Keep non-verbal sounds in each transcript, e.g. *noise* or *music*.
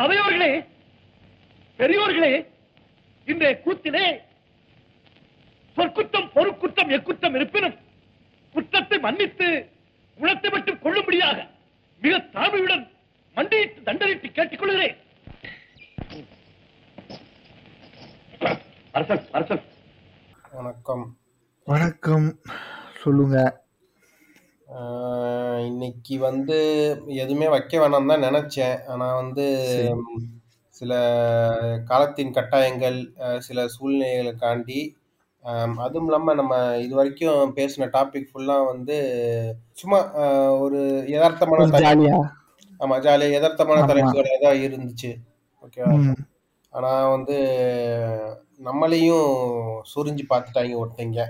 சபையோர்களே பெரியோர்களே இன்றைய கூத்திலே சொற்குற்றம் பொறுக்குற்றம் எக்குற்றம் இருப்பினும் குற்றத்தை மன்னித்து குணத்தை மட்டும் கொள்ளும்படியாக மிக தாழ்மையுடன் மண்டியிட்டு தண்டனிட்டு கேட்டுக்கொள்கிறேன் அரசன் அரசன். வணக்கம். வணக்கம். சொல்லுங்க. இன்னைக்கு வந்து எதுவுமே வைக்க வேணாம் தான் நினைச்சேன். ஆனா வந்து சரி. சில காலத்தின் கட்டாயங்கள் அஹ், சில சூழ்நிலைகளுக்காண்டி ஆம், அதுவும் இல்லாம நம்ம இது வரைக்கும் பேசின டாபிக் ஃபுல்லா வந்து சும்மா ஒரு யதார்த்தமான கொஞ்சம் தலை- ஜாலியா ஆமா ஜாலியா யதார்த்தமான ஆமா. தலைப்புகளா இருந்துச்சு. ஓகேவா ம். ஆனா வந்து நம்மளையும் சுரிஞ்சு பார்த்துட்டாங்க ஒருத்தங்க.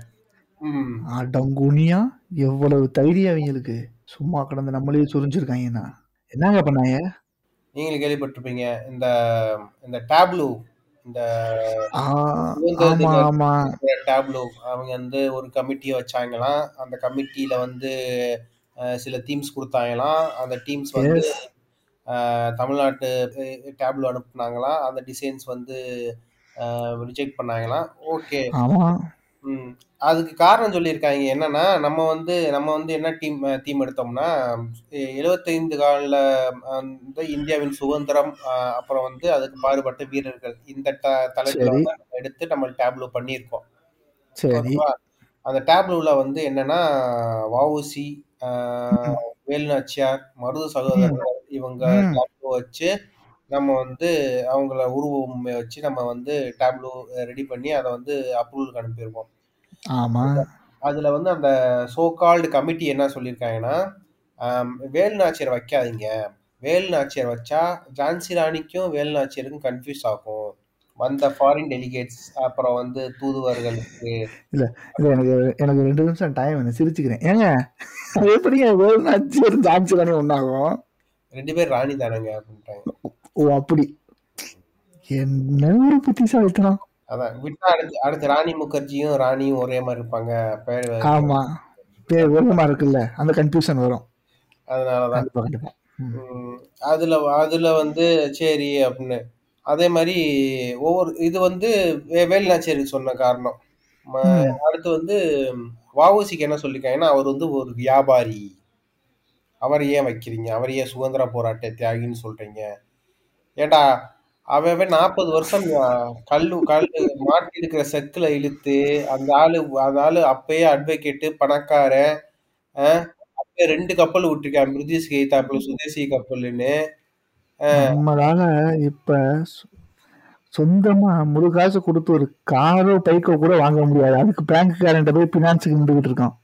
ம். அடங்குனியா? எவ்வளவு தைரியம் அவங்களுக்கு சும்மா கிடந்து நம்மளே சுரிஞ்சிருக்காங்கன்னா. என்னங்க பண்ணாங்க? நீங்களும் கேள்விப்பட்டிருப்பீங்க. இந்த இந்த டேப்லூ இந்த டேப்லூ அவங்க வந்து ஒரு கமிட்டியை வச்சாங்களாம். அந்த கமிட்டியில வந்து சில டீம்ஸ் கொடுத்தாங்களாம். அந்த டீம்ஸ் வந்து தமிழ்நாட்டு டேப்லூ அனுப்புனாங்களாம். அந்த டிசைன்ஸ் வந்து ரிஜெக்ட் பண்ணாங்களாம். ஓகே ஆமா. ம். அதுக்கு காரணம் சொல்லியிருக்காங்க என்னன்னா நம்ம வந்து நம்ம வந்து என்ன டீம் டீம் எடுத்தோம்னா எழுபத்தைந்து காலில் வந்து இந்தியாவின் சுதந்திரம் அப்புறம் வந்து அதுக்கு பாடுபட்ட வீரர்கள் இந்த ட தலைப்பில் சரி. வந்து நம்ம எடுத்து நம்ம டேப்லூ பண்ணியிருக்கோம். சரி. ஓகேவா? அந்த டேப்லூவில் வந்து என்னன்னா வஉசி ம், வேலுநாச்சியார் மருது ம், சகோதரர்கள் இவங்க ம். டேப்லூ வச்சு நம்ம வந்து அவங்கள உருவம் வச்சு நம்ம வந்து டேப்லூ ரெடி பண்ணி அதை வந்து அப்ரூவலுக்கு அனுப்பியிருக்கோம் ஆமா. அதுல வந்து அந்த சோ கால்டு கமிட்டி என்ன சொல்லியிருக்காங்கன்னா வேலு நாச்சியார் வைக்காதீங்க. வேலு நாச்சியார் வச்சா ஜான்சி ராணிக்கும் வேலு நாச்சியாருக்கும் கன்ஃபியூஸ் ஆகும். வந்த ஃபாரின் டெலிகேட்ஸ் அப்புறம் வந்து தூதுவர்களுக்கு. இல்ல இல்ல எனக்கு எனக்கு ரெண்டு நிமிஷம் டைம் வேணும். சிரிச்சுக்கிறேன். ஏங்க எப்படிங்க வேலுநாச்சியர் ஜான்சி ராணி ஒன்னாகும் ரெண்டு பேர் ராணி தானங்க அப்படின்ட்டாங்க. ஓ அப்படி. என்ன ஒரு புத்திசாலித்தனம் அதான் விட்டா அடுத்து அடுத்து ராணி முகர்ஜியும் ராணியும் ஒரே மாதிரி இருப்பாங்க. பேர் ஆமா. பேர் விருப்பமா இருக்குல்ல அந்த கன்ஃபியூஷன் வரும். அதனாலதான். அதுல அதுல வந்து சரி அப்படின்னு. அதே மாதிரி ஒவ்வொரு இது வந்து வே- வேலுநாச்சியாருக்கு சொன்ன காரணம். அடுத்து வந்து வஉசிக்கு என்ன சொல்லியிருக்காங்கன்னா அவர் வந்து ஒரு வியாபாரி. அவர் ஏன் வைக்கிறீங்க? அவர் ஏன் சுதந்திர போராட்ட தியாகின்னு சொல்றீங்க? ஏண்டா அவன் நாற்பது வருஷம் கல்லு கல் மாட்டி இருக்கிற செக்குல இழுத்து அந்த ஆளு அந்த ஆளு அப்பயே அட்வொகேட்டு பணக்காரன் அப்பயே ரெண்டு கப்பல் விட்டுருக்கான் பிரிட்டிஷ் எய்தாப்புல சுதேசி கப்பல்னு நம்மளால இப்ப சொந்தமா முழு காசு கொடுத்து ஒரு காரோ பைக்கோ கூட வாங்க முடியாது. அதுக்கு பேங்க்காரன்ட்ட போய் பினான்ஸுக்கு நின்றுகிட்டு இருக்கான்.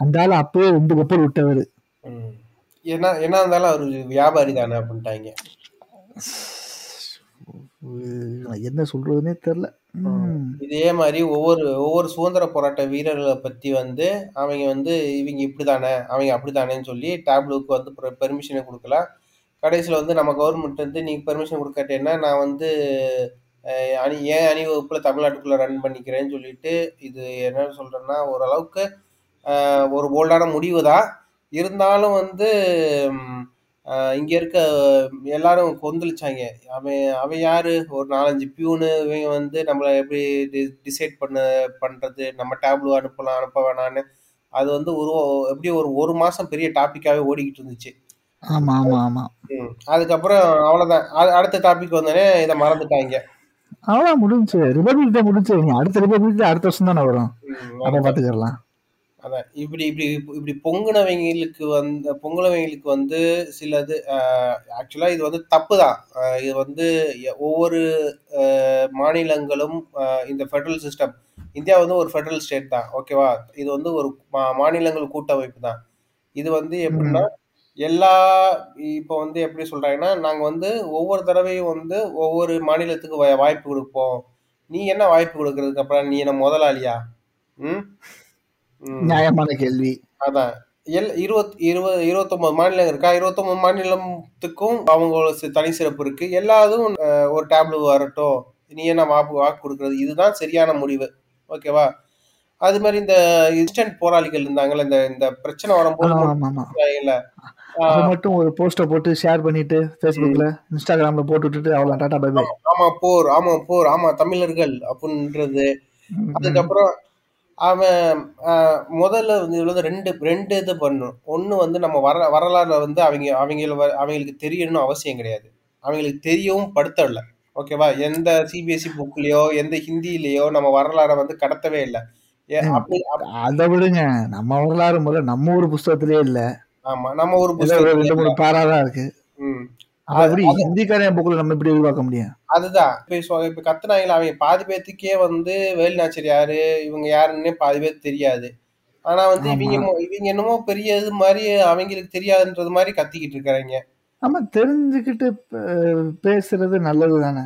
அந்த ஆள் அப்பவே ரெண்டு கப்பல் விட்டவர். ம். என்ன என்ன இருந்தாலும் அவர் வியாபாரி தானே அப்படின்ட்டாங்க. என்ன சொல்றதுன்னே தெரியல ம். இதே மாதிரி ஒவ்வொரு ஒவ்வொரு சுதந்திர போராட்ட வீரர்களை பத்தி வந்து அவங்க வந்து இவங்க இப்படிதானே அவங்க அப்படிதானேன்னு சொல்லி டேப்லூக்கு வந்து பெர்மிஷனை கொடுக்கல கடைசியில் வந்து நம்ம கவர்மெண்ட் வந்து நீ பெர்மிஷன் கொடுக்கட்டேன்னா நான் வந்து அணி ஏன் அணிவகுப்புல தமிழ்நாட்டுக்குள்ள ரன் பண்ணிக்கிறேன்னு சொல்லிட்டு இது என்ன சொல்றேன்னா ஓரளவுக்கு ஒரு போல்டான முடிவு தான் இருந்தாலும் வந்து இங்க இருக்க எல்லாரும் கொந்தளிச்சாங்க. அவன் அவன் யாரு? ஒரு நாலஞ்சு பியூனு இவங்க வந்து நம்மளை எப்படி டிசைட் பண்ண பண்றது? நம்ம டேப்லு அனுப்பலாம் அனுப்ப வேணான்னு. அது வந்து ஒரு எப்படி ஒரு ஒரு மாசம் பெரிய டாபிக்காவே ஓடிக்கிட்டு இருந்துச்சு. ஆமா ஆமா ஆமா. அதுக்கப்புறம் அவ்வளவுதான். அ- அடுத்த டாபிக் வந்தோடனே இதை மறந்துட்டாங்க. அவ்வளவு முடிஞ்சு ரிபப்ளிக் டே முடிஞ்சு அடுத்த ரிபப்ளிக் அடுத்த வருஷம் தானே வரும் அதை பாத்துக்கலாம் அதான் இப்படி இப்படி இப்படி பொங்குனவங்களுக்கு வந்து பொங்குனவங்களுக்கு வந்து சிலது ஆக்சுவலா இது வந்து தப்பு தான் இது வந்து ஒவ்வொரு மாநிலங்களும் இந்த ஃபெடரல் சிஸ்டம் இந்தியா வந்து ஒரு ஃபெடரல் ஸ்டேட் தான் ஓகேவா இது வந்து ஒரு மா- மாநிலங்கள் கூட்டமைப்பு தான். இது வந்து எப்படின்னா எல்லா இப்போ வந்து எப்படி சொல்றாங்கன்னா நாங்க வந்து ஒவ்வொரு தடவையும் வந்து ஒவ்வொரு மாநிலத்துக்கு வா- வாய்ப்பு கொடுப்போம். நீ என்ன வாய்ப்பு கொடுக்கறதுக்கு அப்புறம் நீ என்ன முதலாளியா? ம்? நியாயமான கேள்வி. அதான். எல் இருபத் இருபது இருபத்தொன்பது மாநிலம் இருக்கா? இருபத்தொன்பது மாநிலத்துக்கும் அவங்களோட சி- தனி சிறப்பு இருக்கு. எல்லாதும் ஒரு டேப்லு வரட்டும். நீ என்ன வாக்கு வாக்கு கொடுக்கறது? இதுதான் சரியான முடிவு. ஓகேவா அது மாதிரி இந்த இன்ஸ்டன்ட் போராளிகள் இருந்தாங்கல்ல இந்த இந்த பிரச்சனை வரும்போது இல்ல அதை மட்டும் ஒரு போஸ்டர் போட்டு ஷேர் பண்ணிட்டு ஃபேஸ்புக்ல இன்ஸ்டாகிராம்ல போட்டு விட்டுட்டு அவ்வளோ டாட்டா பை பை ஆமா போர் ஆமா போர் ஆமா தமிழர்கள் அப்படின்றது. அதுக்கப்புறம் அவன் முதல்ல வந்து இதுல வந்து ரெண்டு ரெண்டு இது பண்ணணும் ஒண்ணு வந்து நம்ம வர வரலாறுல வந்து அவங்க அவங்கள அவங்களுக்கு தெரியணும்னு அவசியம் கிடையாது. அவங்களுக்கு தெரியவும் படுத்தல ஓகேவா? எந்த சிபிஎஸ்சி புக்லயோ எந்த ஹிந்திலயோ நம்ம வரலாறை வந்து கடத்தவே இல்லை. அதை விடுங்க. நம்ம வரலாறு முதல்ல நம்ம ஒரு புஸ்தகத்திலே இல்ல. ஆமா நம்ம ஒரு புத்தகம் ரெண்டு மூணு பாரா தான் இருக்கு. எப்படி ஹிந்திக்காரன் புக்கில் நம்ம எப்படி எதிர்பார்க்க முடியும்? அதுதான். இப்ப இப்ப கத்துனாங்களா அவங்க பாதி பேத்துக்கே வந்து வேலுநாச்சர் யாரு? இவங்க யாருன்னே பாதி பேருக்கு தெரியாது. ஆனா வந்து இவங்க இவங்க என்னமோ பெரிய இது மாதிரி அவங்களுக்கு தெரியாதுன்றது மாதிரி கத்திக்கிட்டு இருக்காங்க நம்ம தெரிஞ்சுக்கிட்டு பேசுறது நல்லது தானே?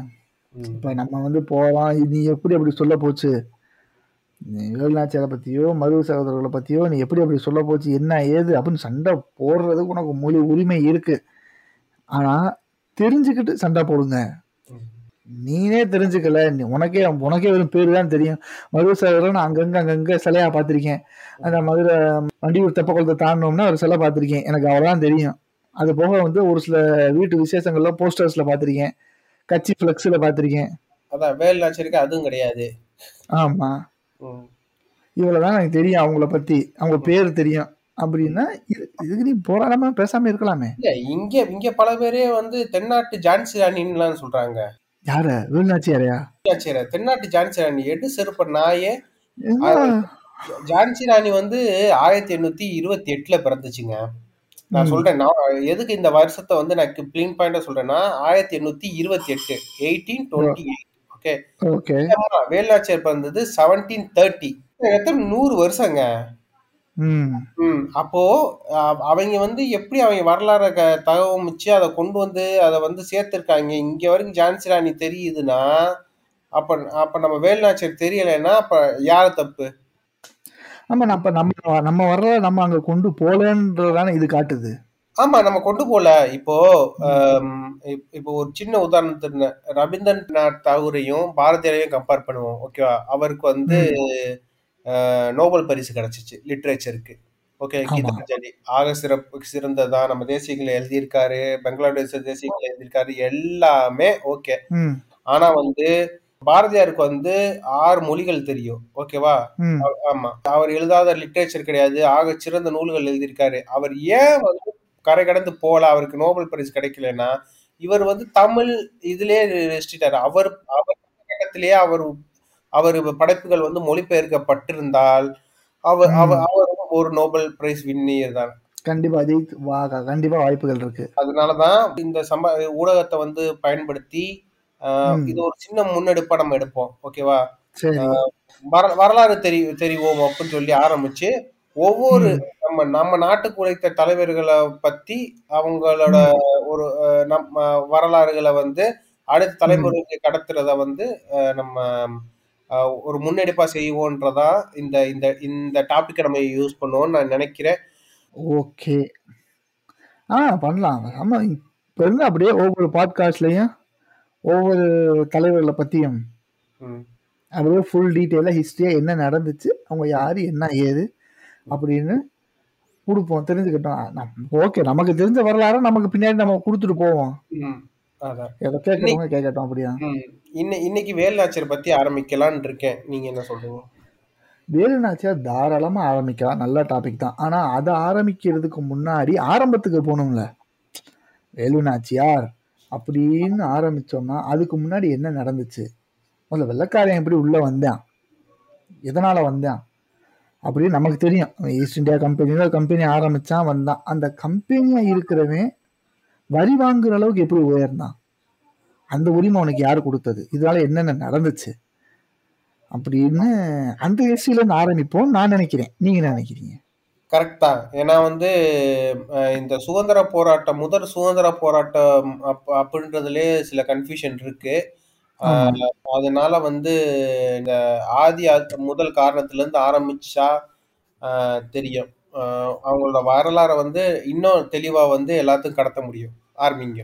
இப்ப நம்ம வந்து போறோம் நீ எப்படி அப்படி சொல்ல போச்சு? நீ வேலுநாச்சியாரை பத்தியோ மருவ சகோதரர்களை பத்தியோ நீ எப்படி அப்படி சொல்ல போச்சு? என்ன ஏது? அப்படின்னு சண்டை போடுறதுக்கு உனக்கு மொழி உரிமை இருக்கு. ஆனா தெரிஞ்சுக்கிட்டு சண்டை போடுங்க. நீனே தெரிஞ்சுக்கல. நீ உனக்கே உனக்கே வெறும் பேரு தான் தெரியும். மருவ சகோதரர் நான் அங்கங்க அங்கங்க சிலையா பார்த்திருக்கேன். அந்த மதுரை வண்டியூர் தெப்ப குளத்தை தாண்டினோம்னா ஒரு சிலை பார்த்திருக்கேன். எனக்கு அவ்வளவுதான் தெரியும். அது போக வந்து ஒரு சில வீட்டு விசேஷங்கள்ல போஸ்டர்ஸ்ல பார்த்திருக்கேன். கட்சி ஃபிளக்ஸ்ல பார்த்திருக்கேன். அதான் வேலுநாச்சருக்கு அதுவும் கிடையாது. ஆமா. இவ்வளவுதான் எனக்கு தெரியும் அவங்கள பத்தி. அவங்க பேர் தெரியும். அப்படின்னா இது- இதுக்கு நீ போராடாம பேசாம இருக்கலாமே. இல்ல இங்க இங்க பல பேரே வந்து தென்னாட்டு ஜான்சி ராணின்னுலாம் சொல்றாங்க. யார? வேலுநாச்சியாரையா தென்னாட்டு ஜான்சி ராணி எடு செருப்ப நாயே? ஜான்சி ராணி வந்து ஆயிரத்தி எண்ணூத்தி இருபத்தி எட்டுல பிறந்துச்சுங்க. நான் சொல்றேன் நான் எதுக்கு இந்த வருஷத்தை வந்து நான் கிளீன் பாயிண்டா சொல்றேன்னா ஆயிரத்தி எண்ணூத்தி இருபத்தி எட்டு eighteen twenty eight okay. Okay Velunachiyar பிறந்தது செவன்டீன் தேர்ட்டி எத்தனை நூறு வருஷங்க. ம். ம். அப்போ அவங்க வந்து எப்படி அவங்க வரலாறை தகவமிச்சு அதை கொண்டு வந்து அதை வந்து சேர்த்திருக்காங்க? இங்க வரைக்கும் ஜான்சி ராணி தெரியுதுன்னா அப்ப அப்ப நம்ம வேலுநாச்சியார் தெரியலைன்னா அப்ப யாரு தப்பு? ஆமா நம்ம நம்ம நம்ம வர்ற நம்ம அங்க கொண்டு போலன்றதானே இது காட்டுது. ஆமா நம்ம கொண்டு போல இப்போ இப்போ ஒரு சின்ன உதாரணத்துக்கு ரவீந்திரநாத் தாகூரையும் பாரதியாரையும் கம்பேர் பண்ணுவோம் ஓகேவா அவருக்கு வந்து நோபல் பரிசு கிடைச்சிச்சு லிட்ரேச்சருக்கு. ஓகே கீதாஞ்சலி ஆக சிறப்பு சிறந்ததா நம்ம தேசியங்களை எழுதியிருக்காரு பங்களாதேஷ தேசியங்களை எழுதியிருக்காரு எல்லாமே ஓகே. ஆனா வந்து பாரதியாருக்கு வந்து ஆறு மொழிகள் தெரியும் ஓகேவா? ஆமா. அவர் எழுதாத லிட்ரேச்சர் கிடையாது ஆக சிறந்த நூல்கள் எழுதியிருக்காரு. அவர் ஏன் வந்து கரை கடந்து போல அவருக்கு நோபல் பரிசு கிடைக்கலன்னா இவர் வந்து தமிழ் இதுலயே ரெஸ்டிட்டாரு அவர் அவர் காலகட்டத்திலேயே அவர் அவர் படைப்புகள் வந்து மொழிபெயர்க்கப்பட்டிருந்தால் அவர் அவர் ஒரு நோபல் பிரைஸ் வின்னியர் தான். கண்டிப்பா வா கண்டிப்பா வாய்ப்புகள் இருக்கு. அதனாலதான் இந்த சம ஊடகத்தை வந்து பயன்படுத்தி இது ஒரு சின்ன முன்னெடுப்பா நம்ம எடுப்போம். ஓகேவா? வரலாறு தெரி தெரிவோம் அப்படின்னு சொல்லி ஆரம்பிச்சு ஒவ்வொரு நம்ம நம்ம நாட்டுக்கு உழைத்த தலைவர்களை பத்தி அவங்களோட ஒரு நம்ம வரலாறுகளை வந்து அடுத்த தலைமுறைக்கு கடத்துறத வந்து நம்ம ஒரு முன்னெடுப்பா செய்வோன்றதா இந்த இந்த இந்த டாபிக்கை நம்ம யூஸ் பண்ணுவோம்னு நான் நினைக்கிறேன். ஓகே. ஆ பண்ணலாம். ஆமா இப்ப இருந்து அப்படியே ஒவ்வொரு பாட்காஸ்ட்லயும் ஒவ்வொரு தலைவர்களை பத்தியும் ம். அப்படியே ஃபுல் டீட்டெயிலாக ஹிஸ்ட்ரியாக என்ன நடந்துச்சு அவங்க யார் என்ன ஏது அப்படின்னு கொடுப்போம் தெரிஞ்சுக்கிட்டோம். ஓகே நமக்கு தெரிஞ்ச வரலாறு நமக்கு பின்னாடி நம்ம கொடுத்துட்டு போவோம். எதை கேட்கறவங்க கேட்கட்டும் அப்படியா? இன்னைக்கு வேலுநாச்சியர் பத்தி ஆரம்பிக்கலாம்னு இருக்கேன். நீங்க என்ன சொல்றீங்க? வேலுநாச்சியார் தாராளமாக ஆரம்பிக்கலாம். நல்ல டாபிக் தான். ஆனால் அதை ஆரம்பிக்கிறதுக்கு முன்னாடி ஆரம்பத்துக்கு போகணும்ல. வேலுநாச்சியார் அப்படின்னு ஆரம்பிச்சோம்னா அதுக்கு முன்னாடி என்ன நடந்துச்சு? முதல்ல வெள்ளக்காரன் எப்படி உள்ளே வந்தான்? எதனால் வந்தான்? அப்படின்னு நமக்கு தெரியும். ஈஸ்ட் இந்தியா கம்பெனியில் கம்பெனி ஆரம்பிச்சான் வந்தான். அந்த கம்பெனியாக இருக்கிறவன் வரி வாங்குற அளவுக்கு எப்படி உயர்ந்தான்? அந்த உரிமை அவனுக்கு யார் கொடுத்தது? இதனால என்னென்ன நடந்துச்சு? அப்படின்னு அந்த ஹிஸ்ட்ரியில இருந்து ஆரம்பிப்போம் நான் நினைக்கிறேன். நீங்க நினைக்கிறீங்க? கரெக்ட் தான். ஏன்னா வந்து இந்த சுதந்திர போராட்டம் முதல் சுதந்திர போராட்டம் அப் அப்படின்றதுலயே சில கன்ஃபியூஷன் இருக்கு. அதனால வந்து இந்த ஆதி முதல் காரணத்துல இருந்து ஆரம்பிச்சா தெரியும். அவங்களோட வரலாறை வந்து இன்னும் தெளிவா வந்து எல்லாத்துக்கும் கடத்த முடியும். ஆர்மிங்க.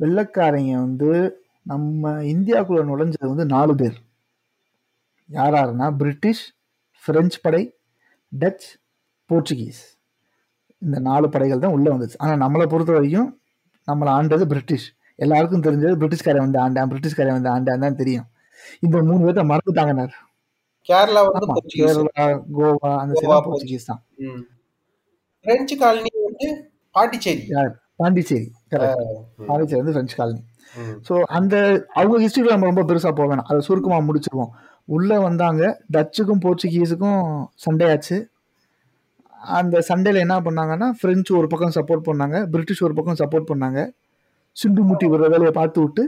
வெள்ளைக்காரங்க வந்து நம்ம இந்தியாக்குள்ள நுழைஞ்சது வந்து நாலு பேர். யார் யாருன்னா பிரிட்டிஷ் பிரெஞ்சு படை டச் போர்ச்சுகீஸ். இந்த நாலு படைகள் தான் உள்ள வந்துச்சு ஆனா நம்மளை பொறுத்த வரைக்கும் நம்மளை ஆண்டது பிரிட்டிஷ். எல்லாருக்கும் தெரிஞ்சது பிரிட்டிஷ்காரன் வந்து ஆண்டான் பிரிட்டிஷ்காரன் வந்து ஆண்டான் தான் தெரியும். இந்த மூணு பேர்த்த மறந்துட்டாங்கன்னாரு கேரளா வந்து கேரளா கோவா அந்த சைடு போர்ச்சுகீஸ் தான். பிரெஞ்சு காலனி வந்து பாண்டிச்சேரி. பாண்டிச்சேரி. பாண்டிச்சேரி வந்து பிரெஞ்சு காலனி. ஸோ அந்த அவங்க ஹிஸ்டரியில் நம்ம ரொம்ப பெருசாக போக வேணாம் அதை சுருக்கமாக முடிச்சிருவோம். உள்ளே வந்தாங்க. டச்சுக்கும் போர்ச்சுகீஸுக்கும் சண்டையாச்சு. அந்த சண்டையில் என்ன பண்ணாங்கன்னா பிரெஞ்சு ஒரு பக்கம் சப்போர்ட் பண்ணாங்க. பிரிட்டிஷ் ஒரு பக்கம் சப்போர்ட் பண்ணாங்க. சிண்டு முட்டி விடுற வேலையை பார்த்து விட்டு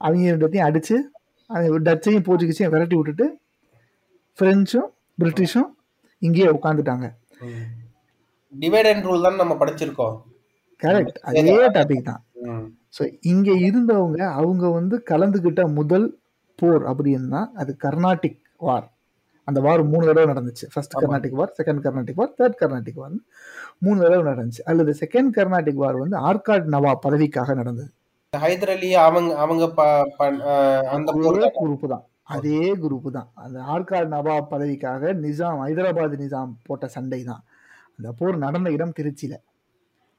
அவங்க ரெண்டத்தையும் அடித்து டச்சையும் போர்ச்சுகீஸையும் விரட்டி விட்டுட்டு ஃப்ரெஞ்சும் பிரிட்டிஷும் இங்கேயே உட்காந்துட்டாங்க டிவைட் அண்ட் ரூல் தான் நம்ம படிச்சிருக்கோம். கரெக்ட் அதே டாபிக் தான். ஸோ இங்கே இருந்தவங்க அவங்க வந்து கலந்துக்கிட்ட முதல் போர் அப்படின்னா அது கர்நாடிக் வார் அந்த வார் மூணு தடவை நடந்துச்சு. First. Carnatic war second Carnatic war third Carnatic war மூணு தடவை நடந்துச்சு. அல்லது செகண்ட் கர்நாடிக் வார் வந்து ஆர்காட் நவாப் பதவிக்காக நடந்தது. ஹைதர் அலி அவங்க அவங்க அந்த குரூப் தான். அதே குரூப் தான். அந்த ஆர்காட் நவாப் பதவிக்காக நிசாம் ஹைதராபாத் நிசாம் போட்ட சண்டை தான். அந்த போர் நடந்த இடம் திருச்சியில.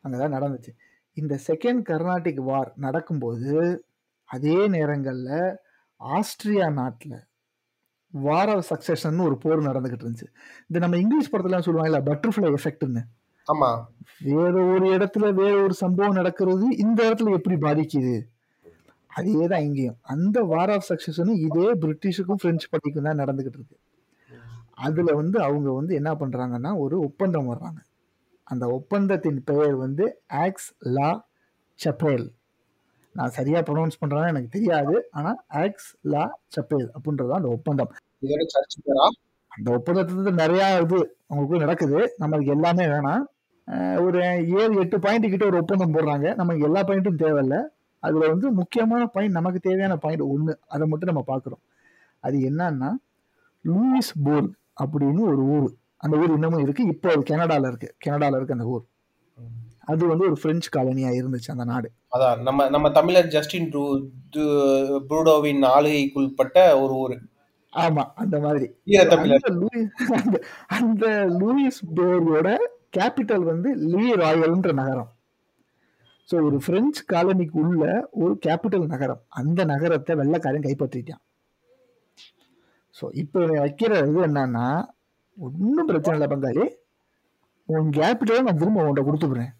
அங்கதான் நடந்துச்சு. இந்த செகண்ட் கர்நாடிக் வார் நடக்கும்போது அதே நேரங்கள்ல ஆஸ்திரியா நாட்டுல வார் ஆஃப் சக்சஷன் ஒரு போர் நடந்துகிட்டு இருந்துச்சு. இந்த நம்ம இங்கிலீஷ் படத்துல சொல்லுவாங்கல்ல பட்டர்ஃப்ளை எஃபெக்ட்னு ஆமா. வேற ஒரு இடத்துல வேற ஒரு சம்பவம் நடக்கிறது இந்த இடத்துல எப்படி பாதிக்குது? அதே தான் இங்கேயும். அந்த வார் ஆஃப் சக்சஷனும் இதே பிரிட்டிஷுக்கும் பிரெஞ்சு படைக்கும் தான் நடந்துகிட்டு இருக்கு. அதுல வந்து அவங்க வந்து என்ன பண்றாங்கன்னா ஒரு ஒப்பந்தம் வர்றாங்க. அந்த ஒப்பந்தத்தின் பெயர் வந்து ஆக்ஸ் லா சப்பேல் நான் சரியா ப்ரொனவுன்ஸ் பண்றேன்னு எனக்கு தெரியாது. ஆனா ஆக்ஸ் லா சப்பேல் அப்படின்றது அந்த ஒப்பந்தம். அந்த ஒப்பந்தத்துல நிறைய இது உங்களுக்கு நடக்குது. நமக்கு எல்லாமே வேணாம். ஒரு ஏழு எட்டு பாயிண்ட் கிட்ட ஒரு ஒப்பந்தம் போடுறாங்க. நமக்கு எல்லா பாயிண்ட்டும் தேவையில்ல. அதுல வந்து முக்கியமான பாயிண்ட் நமக்கு தேவையான பாயிண்ட் ஒண்ணு. அதை மட்டும் நம்ம பார்க்குறோம். அது என்னன்னா லூயிஸ் போல் அப்படின்னு ஒரு ஊர். அந்த ஊர் இன்னமும் இருக்கு. இப்போ அது கனடால இருக்கு. கனடால இருக்கு அந்த ஊர். அது வந்து ஒரு பிரெஞ்சு காலனியா இருந்துச்சு அந்த நாடு. அதான் நம்ம நம்ம தமிழர் ஜஸ்டின் ப்ரூடோவின் ஆளுகைக்குள்பட்ட ஒரு ஊர். ஆமா அந்த மாதிரி. அந்த லூயிஸ் போரோட கேபிட்டல் வந்து லீ ராயல்ன்ற நகரம். ஸோ ஒரு பிரெஞ்சு காலனிக்கு உள்ள ஒரு கேபிட்டல் நகரம். அந்த நகரத்தை வெள்ளைக்காரன் கைப்பற்றிட்டான். ஸோ இப்போ வைக்கிற இது என்னன்னா ஒன்றும் பிரச்சனை இல்லை பங்காளி. உன் கேபிட்டலை நான் திரும்ப உன்கிட்ட கொடுத்துக்கிறேன்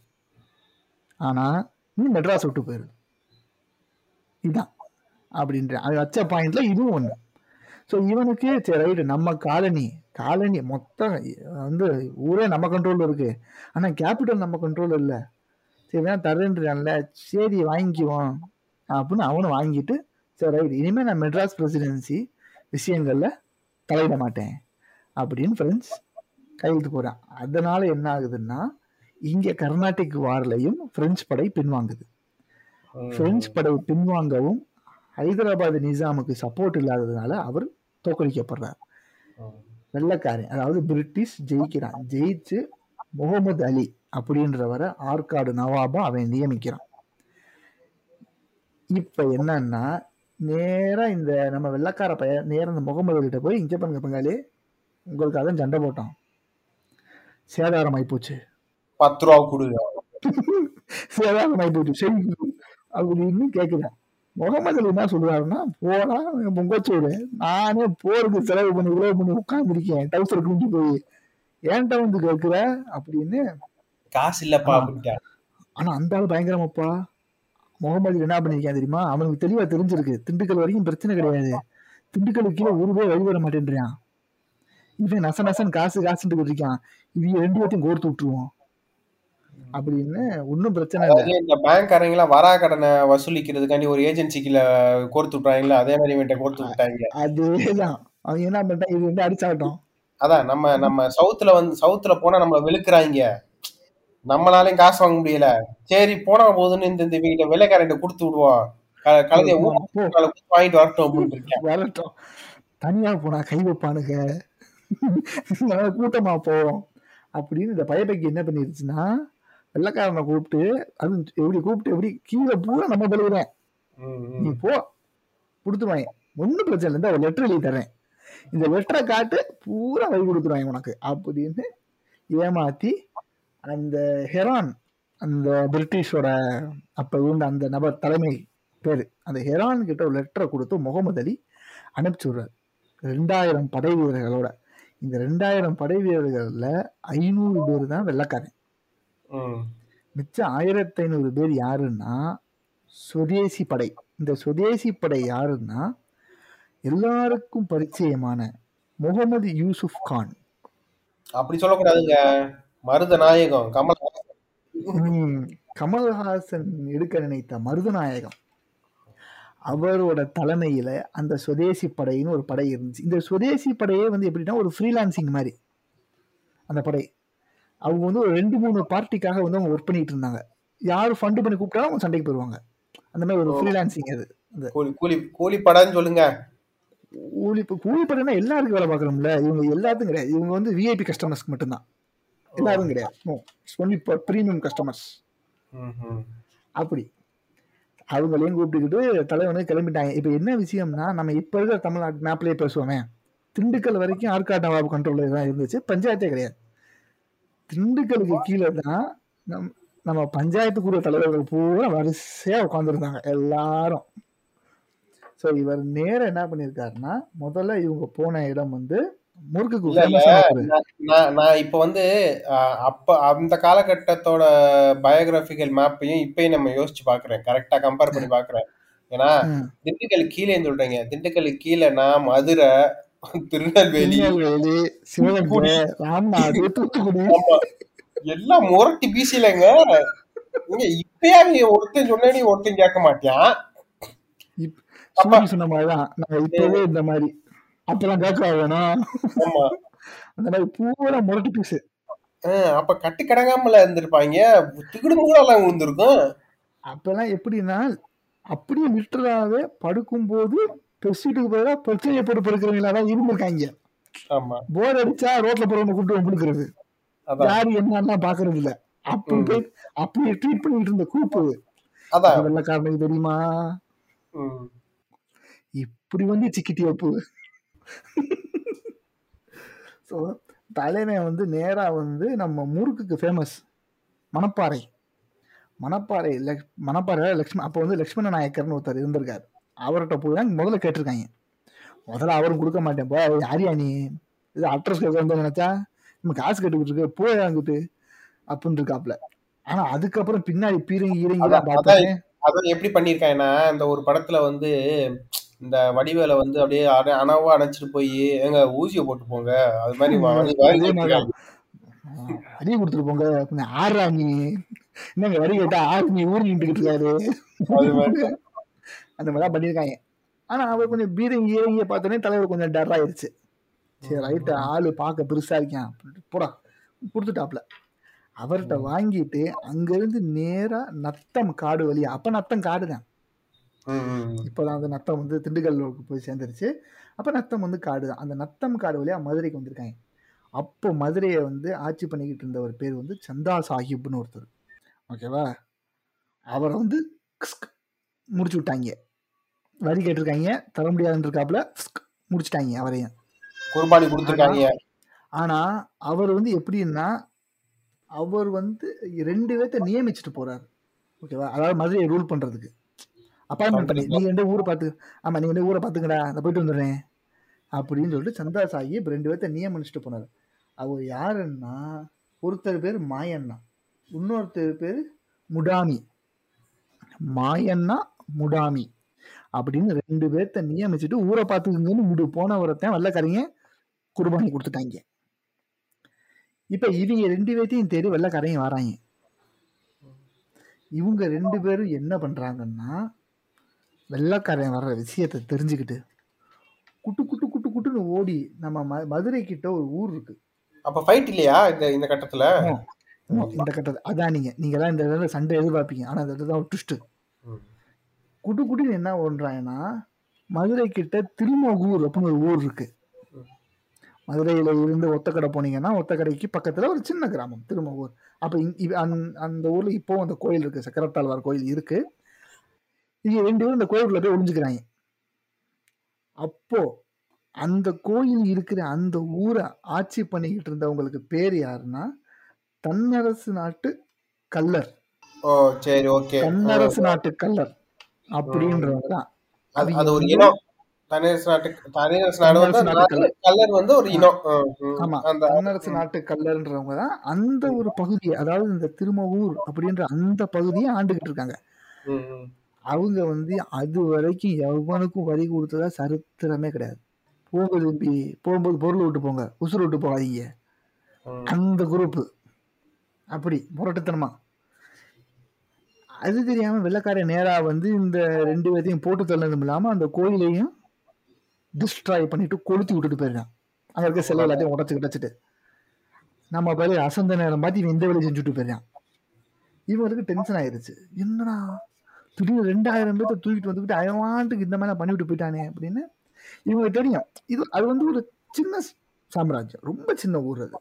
ஆனால் நீ மெட்ராஸ் விட்டு போயிரு. இதான் அப்படின்ற அது வச்ச பாயிண்ட்ல இதுவும் ஒன்று ஸோ இவனுக்கு சரி ரைட்டு நம்ம காலனி காலனி மொத்தம் வந்து ஊரே நம்ம கண்ட்ரோலில் இருக்குது ஆனால் கேபிட்டல் நம்ம கண்ட்ரோல் இல்லை. சரி வேணா தரேன்றான்ல. சரி வாங்கிக்குவோம். அப்படின்னு அவனும் வாங்கிட்டு சரி ரைட் இனிமேல் நான் மெட்ராஸ் பிரசிடென்சி விஷயங்களில் தலையிட மாட்டேன். அப்படின்னு ஃப்ரெண்ட்ஸ் கையெழுத்து போறான் அதனால என்ன ஆகுதுன்னா இங்க கர்நாடிக் வார்லையும் பிரெஞ்சு படை பின்வாங்குது. பிரெஞ்சு படை பின்வாங்கவும் ஹைதராபாத் நிசாமுக்கு சப்போர்ட் இல்லாததுனால அவர் தோற்கடிக்கப்படுறார் வெள்ளைக்காரன் அதாவது பிரிட்டிஷ் ஜெயிக்கிறான். ஜெயிச்சு முகமது அலி அப்படின்றவரை ஆற்காடு நவாபா அவன் நியமிக்கிறான். இப்ப என்னன்னா நேரா இந்த நம்ம வெள்ளைக்கார பையன் நேரா இந்த முகமது அலிட்ட போய் இங்க பண்ணுங்க பங்காளி உங்களுக்கு அதான் சண்டை போட்டான் சேதாரம் ஆயிப்போச்சு பத்து ரூபா கொடுங்க. *laughs* சேதாரம் ஆயிப்போச்சு சரி அப்படின்னு கேக்குறேன் முகமது அலி என்ன சொல்றாருன்னா போனா பொங்கச்சோடு நானே போருக்கு செலவு பண்ணி இவ்வளவு பண்ணி உட்கார்ந்துருக்கேன். டவுசர் குண்டி போய். ஏன்ட்ட வந்து கேட்கிற? அப்படின்னு. காசு இல்லப்பா ஆனா அந்த ஆள் பயங்கரமாப்பா. முகமது என்ன பண்ணிருக்கான் தெரியுமா? அவனுக்கு தெளிவா தெரிஞ்சிருக்கு. திண்டுக்கல் வரைக்கும் பிரச்சனை கிடையாது. திண்டுக்கலுக்கு கீழே ஒரு பேர் வழி வர மாட்டேன்றான். இவன் நச நசன் காசு காசுட்டு இருக்கான் இவங்க ரெண்டு பேர்த்தையும் கோர்த்து விட்டுருவோம் அப்படின்னு ஒன்றும் பிரச்சனை இல்லை. இந்த பேங்க்காரங்க எல்லாம் வரா கடனை வசூலிக்கிறதுக்காண்டி ஒரு ஏஜென்சிக்குள்ள கோர்த்து விட்டாங்கல்ல அதே மாதிரி இவன்ட்ட கோர்த்து விட்டாங்க அதேதான். அவன் என்ன பண்ணிட்டான் இது வந்து அடிச்சாகட்டும். அதான் நம்ம நம்ம சவுத்துல வந்து சவுத்துல போனா நம்மள வெளுக்குறாங்க நம்மளாலையும் காசு வாங்க முடியல. சரி போனா போதுன்னு இந்த இந்த வீட்டை வெள்ளைக்காரன் கொடுத்து விடுவோம். கழுதைய வாங்கிட்டு வரட்டும் அப்படின்னு இருக்கேன். வரட்டும். தனியா போனா கை வைப்பானுங்க. நாங்க கூட்டமா போவோம் அப்படின்னு இந்த பயபைக்கு என்ன பண்ணிருச்சுன்னா வெள்ளக்காரனை கூப்பிட்டு அது எப்படி கூப்பிட்டு எப்படி கீழே பூரா நம்ம ம், நீ. போ. கொடுத்துருவாங்க. ஒன்றும் பிரச்சனை இல்லை. ஒரு லெட்டர் எழுதி தரேன். இந்த லெட்டரை காட்டு பூரா வழி கொடுத்துருவாங்க உனக்கு. அப்படின்னு ஏமாத்தி அந்த ஹெரான் அந்த பிரிட்டிஷோட அப்ப இருந்த அந்த நபர் தலைமை பேரு அந்த ஹெரான் கிட்ட ஒரு லெட்டரை கொடுத்து முகமது அலி அனுப்பிச்சு விடுறாரு. ரெண்டாயிரம் படை வீரர்களோட இந்த ரெண்டாயிரம் படை வீரர்கள்ல ஐநூறு பேர் தான் வெள்ளக்காரன். மிச்சம் ஆயிரத்தி ஐநூறு பேர் யாருன்னா சுதேசி படை. இந்த சுதேசி படை யாருன்னா எல்லாருக்கும் பரிச்சயமான முகமது யூசுப் கான். அப்படி சொல்லக்கூடாதுங்க. மருத நாயகம் கமல் கமல்ஹாசன் எடுக்க நினைத்த மருதநாயகம் அவரோட தலைமையில அந்த சுதேசி படைன்னு ஒரு படை இருந்துச்சு. இந்த சுதேசி படையே வந்து எப்படின்னா ஒரு ஃப்ரீலான்சிங் மாதிரி. அந்த படை. அவங்க வந்து ஒரு ரெண்டு மூணு பார்ட்டிக்காக வந்து அவங்க ஒர்க் பண்ணிட்டு இருந்தாங்க. யார் ஃபண்டு பண்ணி கூப்பிட்டாலும் அவங்க சண்டைக்கு போயிடுவாங்க. அந்த மாதிரி ஒரு. ஃப்ரீலான்சிங் அது. கூலி கூலி படம்னு சொல்லுங்க. கூலி கூலி படைனா எல்லாருக்கும் வேலை பார்க்கணும்ல. இவங்க எல்லாத்துக்கும் கிடையாது. இவங்க வந்து விஐபி கஸ்டமர்ஸ்க்கு மட்டும்தான். எல்லாரும் கிடையாது. Only premium customers. அப்படி. அவங்களையும் கூப்பிட்டுக்கிட்டு தலைவனு கிளம்பிட்டாங்க. இப்போ என்ன விஷயம்னா நம்ம இப்போ இருக்கிற தமிழ்நாட்டு மேப்லேயே பேசுவோமே. திண்டுக்கல் வரைக்கும் ஆர்காட் நவாப் கண்ட்ரோலில் தான் இருந்துச்சு. பஞ்சாயத்தே கிடையாது. திண்டுக்கலுக்கு கீழே தான் நம் நம்ம பஞ்சாயத்துக்குரிய தலைவர்கள் பூரா வரிசையாக உட்காந்துருந்தாங்க எல்லாரும். ஸோ இவர் நேரம் என்ன பண்ணியிருக்காருன்னா முதல்ல இவங்க போன இடம் வந்து நான் நான் இப்ப வந்து அப்ப அந்த காலகட்டத்தோட பயோகிராபிக்கல் மேப்பையும் இப்பயும் நம்ம யோசிச்சு பாக்குறேன். கரெக்டா கம்பேர் பண்ணி பாக்குறேன். ஏன்னா திண்டுக்கல் கீழேன்னு சொல்றீங்க. திண்டுக்கலுக்கு கீழேனா மதுரை திருநெல்வேலி. எல்லாம் முரட்டி பீசிலங்க இப்பயே அவங்க ஒருத்தன் சொன்னா நீ ஒருத்தன் கேட்க மாட்டியான் சொன்ன மாதிரிதான். இப்பவே இந்த மாதிரி. அப்பெல்லாம் கேட்க வேணும் அந்த மாதிரி பூரா முரட்டு பீஸ் அப்ப கட்டு கடங்காமல இருந்திருப்பாங்க. திகுடு மூடெல்லாம் விழுந்திருக்கும். அப்பெல்லாம் எப்படின்னா அப்படியே லிட்டராகவே படுக்கும்போது பெட்ஷீட்டுக்கு பதிலாக பிரச்சனையை போட்டு படுக்கிறவங்களா தான் இருந்திருக்காங்க. ஆமா. போர் அடிச்சா ரோட்ல போறவங்க கூப்பிட்டு கொடுக்கறது. அதான். யாரு என்னன்னா பாக்குறது இல்ல அப்படி. போய் அப்படியே ட்ரீட் பண்ணிட்டு இருந்த கூப்பு. அதான். அது வெள்ளக்காரனுக்கு தெரியுமா. இப்படி வந்து சிக்கிட்டி வப்பு *laughs* ஸோ தலைமை வந்து நேரா வந்து நம்ம முறுக்குக்கு ஃபேமஸ் மணப்பாறை. மணப்பாறை லக் மணப்பாறை லக்ஷ்மண அப்போ வந்து லக்ஷ்மண நாயக்கர்னு ஒருத்தர் இருந்திருக்காரு. அவர்கிட்ட போய் தான் முதல்ல கேட்டிருக்காங்க. முதல்ல அவரும் கொடுக்க மாட்டேன். போ யாரியா நீ? இது அட்ரஸ் கேட்க நினைச்சா நம்ம காசு கட்டுக்கிட்டு இருக்கு போய் அங்கிட்டு அப்படின்னு இருக்காப்ல. ஆனா அதுக்கப்புறம் பின்னாடி பீரங்கி பார்த்தேன். அதான் எப்படி பண்ணிருக்காங்கன்னா இந்த ஒரு படத்துல வந்து இந்த வடிவேல வந்து அப்படியே அண- அணவா அணைச்சிட்டு போய் எங்க ஊசியை போட்டு போங்க. அது மாதிரி வாங்கி அடி கொடுத்துட்டு போங்க. கொஞ்சம் ஆடுறா நீ என்னங்க வரி கேட்டா ஆறு நீ ஊர் நின்றுக்கிட்டு இருக்காரு அந்த மாதிரிதான் பண்ணியிருக்காங்க. ஆனா அவர் கொஞ்சம் பீரங்கி ஈரங்கிய பார்த்தோன்னே தலைவர் கொஞ்சம் டர் ஆயிருச்சு. சரி ரைட்டு ஆளு பார்க்க பெருசா இருக்கான். போடா கொடுத்துட்டாப்ல அவர்கிட்ட வாங்கிட்டு அங்கிருந்து நேரா நத்தம் காடு வழியா அப்ப நத்தம் காடு தான் ம், ம், ம். இப்போதான் அந்த நத்தம் வந்து திண்டுக்கல்லுக்கு போய் சேர்ந்துருச்சு. அப்ப நத்தம் வந்து காடு தான். அந்த நத்தம் காடு வழியா மதுரைக்கு வந்திருக்காங்க. அப்போ மதுரையை வந்து ஆட்சி பண்ணிக்கிட்டு இருந்த ஒரு பேர் வந்து சந்தா சாஹிப்னு ஒருத்தர். ஓகேவா அவரை வந்து முடிச்சு விட்டாங்க. வரி கேட்டிருக்காங்க. தர முடியாதுன்னு இருக்காப்புல முடிச்சிட்டாங்க அவரையும். குர்பானி கொடுத்துருக்காங்க. ஆனா அவர் வந்து எப்படின்னா அவர் வந்து ரெண்டு பேர்த்த நியமிச்சுட்டு போறாரு. ஓகேவா அதாவது மதுரையை ரூல் பண்றதுக்கு. அப்பாயின்மெண்ட் பண்ணி நீங்க ரெண்டு ஊரை பார்த்து ஆமா நீங்க ரெண்டு ஊரை பார்த்துக்கடா? நான் போயிட்டு வந்துடுறேன். அப்படின்னு சொல்லிட்டு சந்தா சாஹிப் ரெண்டு பேர்த்த நியமிச்சுட்டு போனார். அவர் யாருன்னா ஒருத்தர் பேர் மாயண்ணா இன்னொருத்தர் பேர் முடாமி. மாயண்ணா முடாமி. அப்படின்னு ரெண்டு பேர்த்த நியமிச்சுட்டு ஊரை பார்த்துக்குங்கன்னு முடி போனவரத்தான் வெள்ளக்காரங்க குர்பானி கொடுத்துட்டாங்க. இப்ப இவங்க ரெண்டு பேர்த்தையும் தேடி வெள்ளக்காரங்க வராங்க. இவங்க ரெண்டு பேரும் என்ன பண்றாங்கன்னா வெள்ளக்காரன் வர்ற விஷயத்தை தெரிஞ்சுக்கிட்டு குட்டு குட்டு குட்டு குட்டுன்னு ஓடி நம்ம ம- மதுரை கிட்ட ஒரு ஊர் இருக்கு. அப்ப ஃபைட் இல்லையா இந்த இந்த கட்டத்துல? இந்த கட்டத்தை அதான் நீங்க நீங்க எல்லாம் இந்த இடத்துல சண்டை எதிர்பார்ப்பீங்க. ஆனா இந்த இடத்துல ட்விஸ்ட். குட்டு குட்டுன்னு என்ன பண்றாங்கன்னா மதுரை கிட்ட திருமகூர் அப்படின்னு ஒரு ஊர் இருக்கு. மதுரையில இருந்து ஒத்தக்கடை போனீங்கன்னா ஒத்தக்கடைக்கு பக்கத்துல ஒரு சின்ன கிராமம் திருமூர் அப்ப அந்த- அந்த ஊர்ல இப்போ அந்த கோயில் இருக்கு. சக்கரத்தாழ்வார் கோயில் இருக்கு. இங்க ரெண்டு பேரும் இந்த கோயிலுக்குள்ள போய் ஒளிஞ்சுக்கிறாங்க. அப்போ அந்த கோயில் இருக்கிற அந்த ஊரை ஆட்சி பண்ணிக்கிட்டு இருந்தவங்களுக்கு பேர் யாருன்னா தன்னரசு நாட்டு கல்லர் ஓ சரி ஓகே. தன்னரசு நாட்டு கல்லர் அப்படின்றவங்க தான். அது ஒரு இனம். தனியரசு நாட்டு தனியரசு நாடு கல்லர் வந்து ஒரு இனம். ஆமா அந்த தன்னரசு நாட்டு கல்லர்ன்றவங்க தான் அந்த ஒரு பகுதியை அதாவது இந்த திருமவூர் அப்படின்ற அந்த பகுதியை ஆண்டுகிட்டு இருக்காங்க. அவங்க வந்து அது வரைக்கும் எவனுக்கும் வரி கொடுத்ததா சரித்திரமே கிடையாது. போங்க தம்பி போகும்போது பொருள் விட்டு போங்க உசுறு விட்டு போகாதீங்க. அந்த குரூப் அப்படி முரட்டுத்தனமா. அது தெரியாம வெள்ளக்காரன் நேரா வந்து இந்த ரெண்டு பேர்த்தையும் போட்டு தள்ளதும் இல்லாம அந்த கோயிலையும் டிஸ்ட்ராய் பண்ணிட்டு கொளுத்தி விட்டுட்டு போயிருக்கான் அங்க இருக்க சிலை எல்லாத்தையும் உடச்சு கிடச்சிட்டு. நம்ம பேரு அசந்த நேரம் பார்த்து இவன் இந்த வேலையை செஞ்சுட்டு போயிருக்கான் இவங்களுக்கு டென்ஷன் ஆயிருச்சு. என்னடா? திடீர்னு ரெண்டாயிரம் பேர்த்த தூக்கிட்டு வந்துக்கிட்டு அயவாண்டுக்கு இந்த மாதிரி பண்ணிவிட்டு போயிட்டானே அப்படின்னு இவங்களுக்கு தெரியும். இது அது வந்து ஒரு சின்ன சாம்ராஜ்யம். ரொம்ப சின்ன ஊர் அது.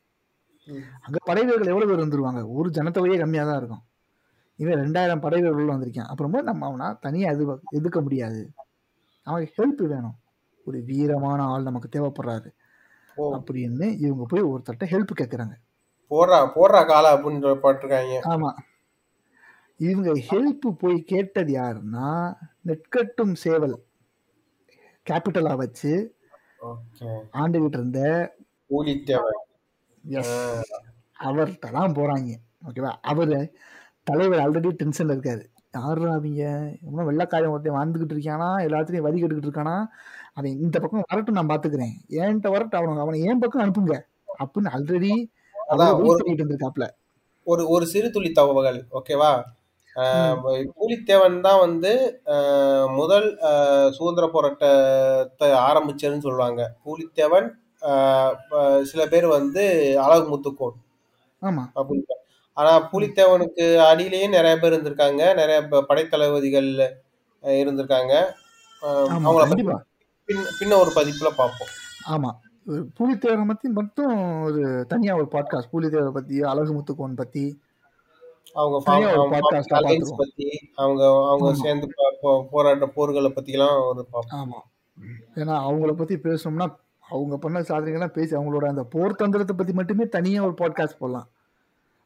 அங்க படை வீரர்கள் எவ்வளவு பேர் வந்துருவாங்க ஒரு ஜனத்தொகையே கம்மியா தான் இருக்கும். இவன் ரெண்டாயிரம் படை வீரர்கள் வந்திருக்கான். அப்புறமா நம்ம அவனா தனியா எது எதுக்க முடியாது. அவனுக்கு ஹெல்ப் வேணும். ஒரு வீரமான ஆள் நமக்கு தேவைப்படுறாரு. அப்படின்னு இவங்க போய் ஒருத்தர்ட்ட ஹெல்ப் கேட்கறாங்க போடுறா போடுறா காலை அப்படின்னு போட்டிருக்காங்க. ஆமா. இவங்க ஹெல்ப் போய் கேட்டது யாருன்னா நெற்கட்டும் சேவல். கேபிட்டலா வச்சு ஆண்டுகிட்டு இருந்த அவர்கிட்ட தான் போறாங்க. ஓகேவா அவரு தலைவர் ஆல்ரெடி டென்ஷன்ல இருக்காரு. யாரா அவங்க இன்னும் வெள்ளக்காரன் ஒருத்தன் வாழ்ந்துகிட்டு இருக்கானா? எல்லாத்தையும் வரி கட்டுக்கிட்டு இருக்கானா? அவன் இந்த பக்கம் வரட்டும் நான் பாத்துக்கிறேன். ஏன்ட்ட வரட்டும் அவனை அவனை என் பக்கம் அனுப்புங்க? அப்படின்னு ஆல்ரெடி அதான் பண்ணிட்டு இருந்திருக்காப்ல. ஒரு ஒரு சிறு துளி தகவல்கள் ஓகேவா ஆஹ் பூலித்தேவன் தான் வந்து முதல் சுதந்திர போராட்டத்தை ஆரம்பிச்சதுன்னு சொல்லுவாங்க. பூலித்தேவன் ஆஹ் ப- சில பேர் வந்து அழகு முத்துக்கோன். அப்படின்னு ஆனா பூலித்தேவனுக்கு அடியிலேயே நிறைய பேர் இருந்திருக்காங்க. நிறைய படைத்தளபதிகள் இருந்திருக்காங்க. அவங்கள பின்ன ஒரு பதிப்புல பார்ப்போம். ஆமா. ஒரு பூலித்தேவரை பத்தி மட்டும் ஒரு தனியா ஒரு பாட்காஸ்ட் பூலித்தேவரை பத்தி அழகு முத்துக்கோன் பத்தி அவங்க. பத்தி அவங்க அவங்க. சேர்ந்து போராட்ட போர்களை பத்தி எல்லாம் ஒரு ஆமா. ஏன்னா அவங்கள பத்தி பேசணும்னா அவங்க பண்ண சாதனைகள்லாம் பேசி அவங்களோட அந்த போர் தந்திரத்தை பத்தி மட்டுமே தனியா ஒரு பாட்காஸ்ட் போடலாம்.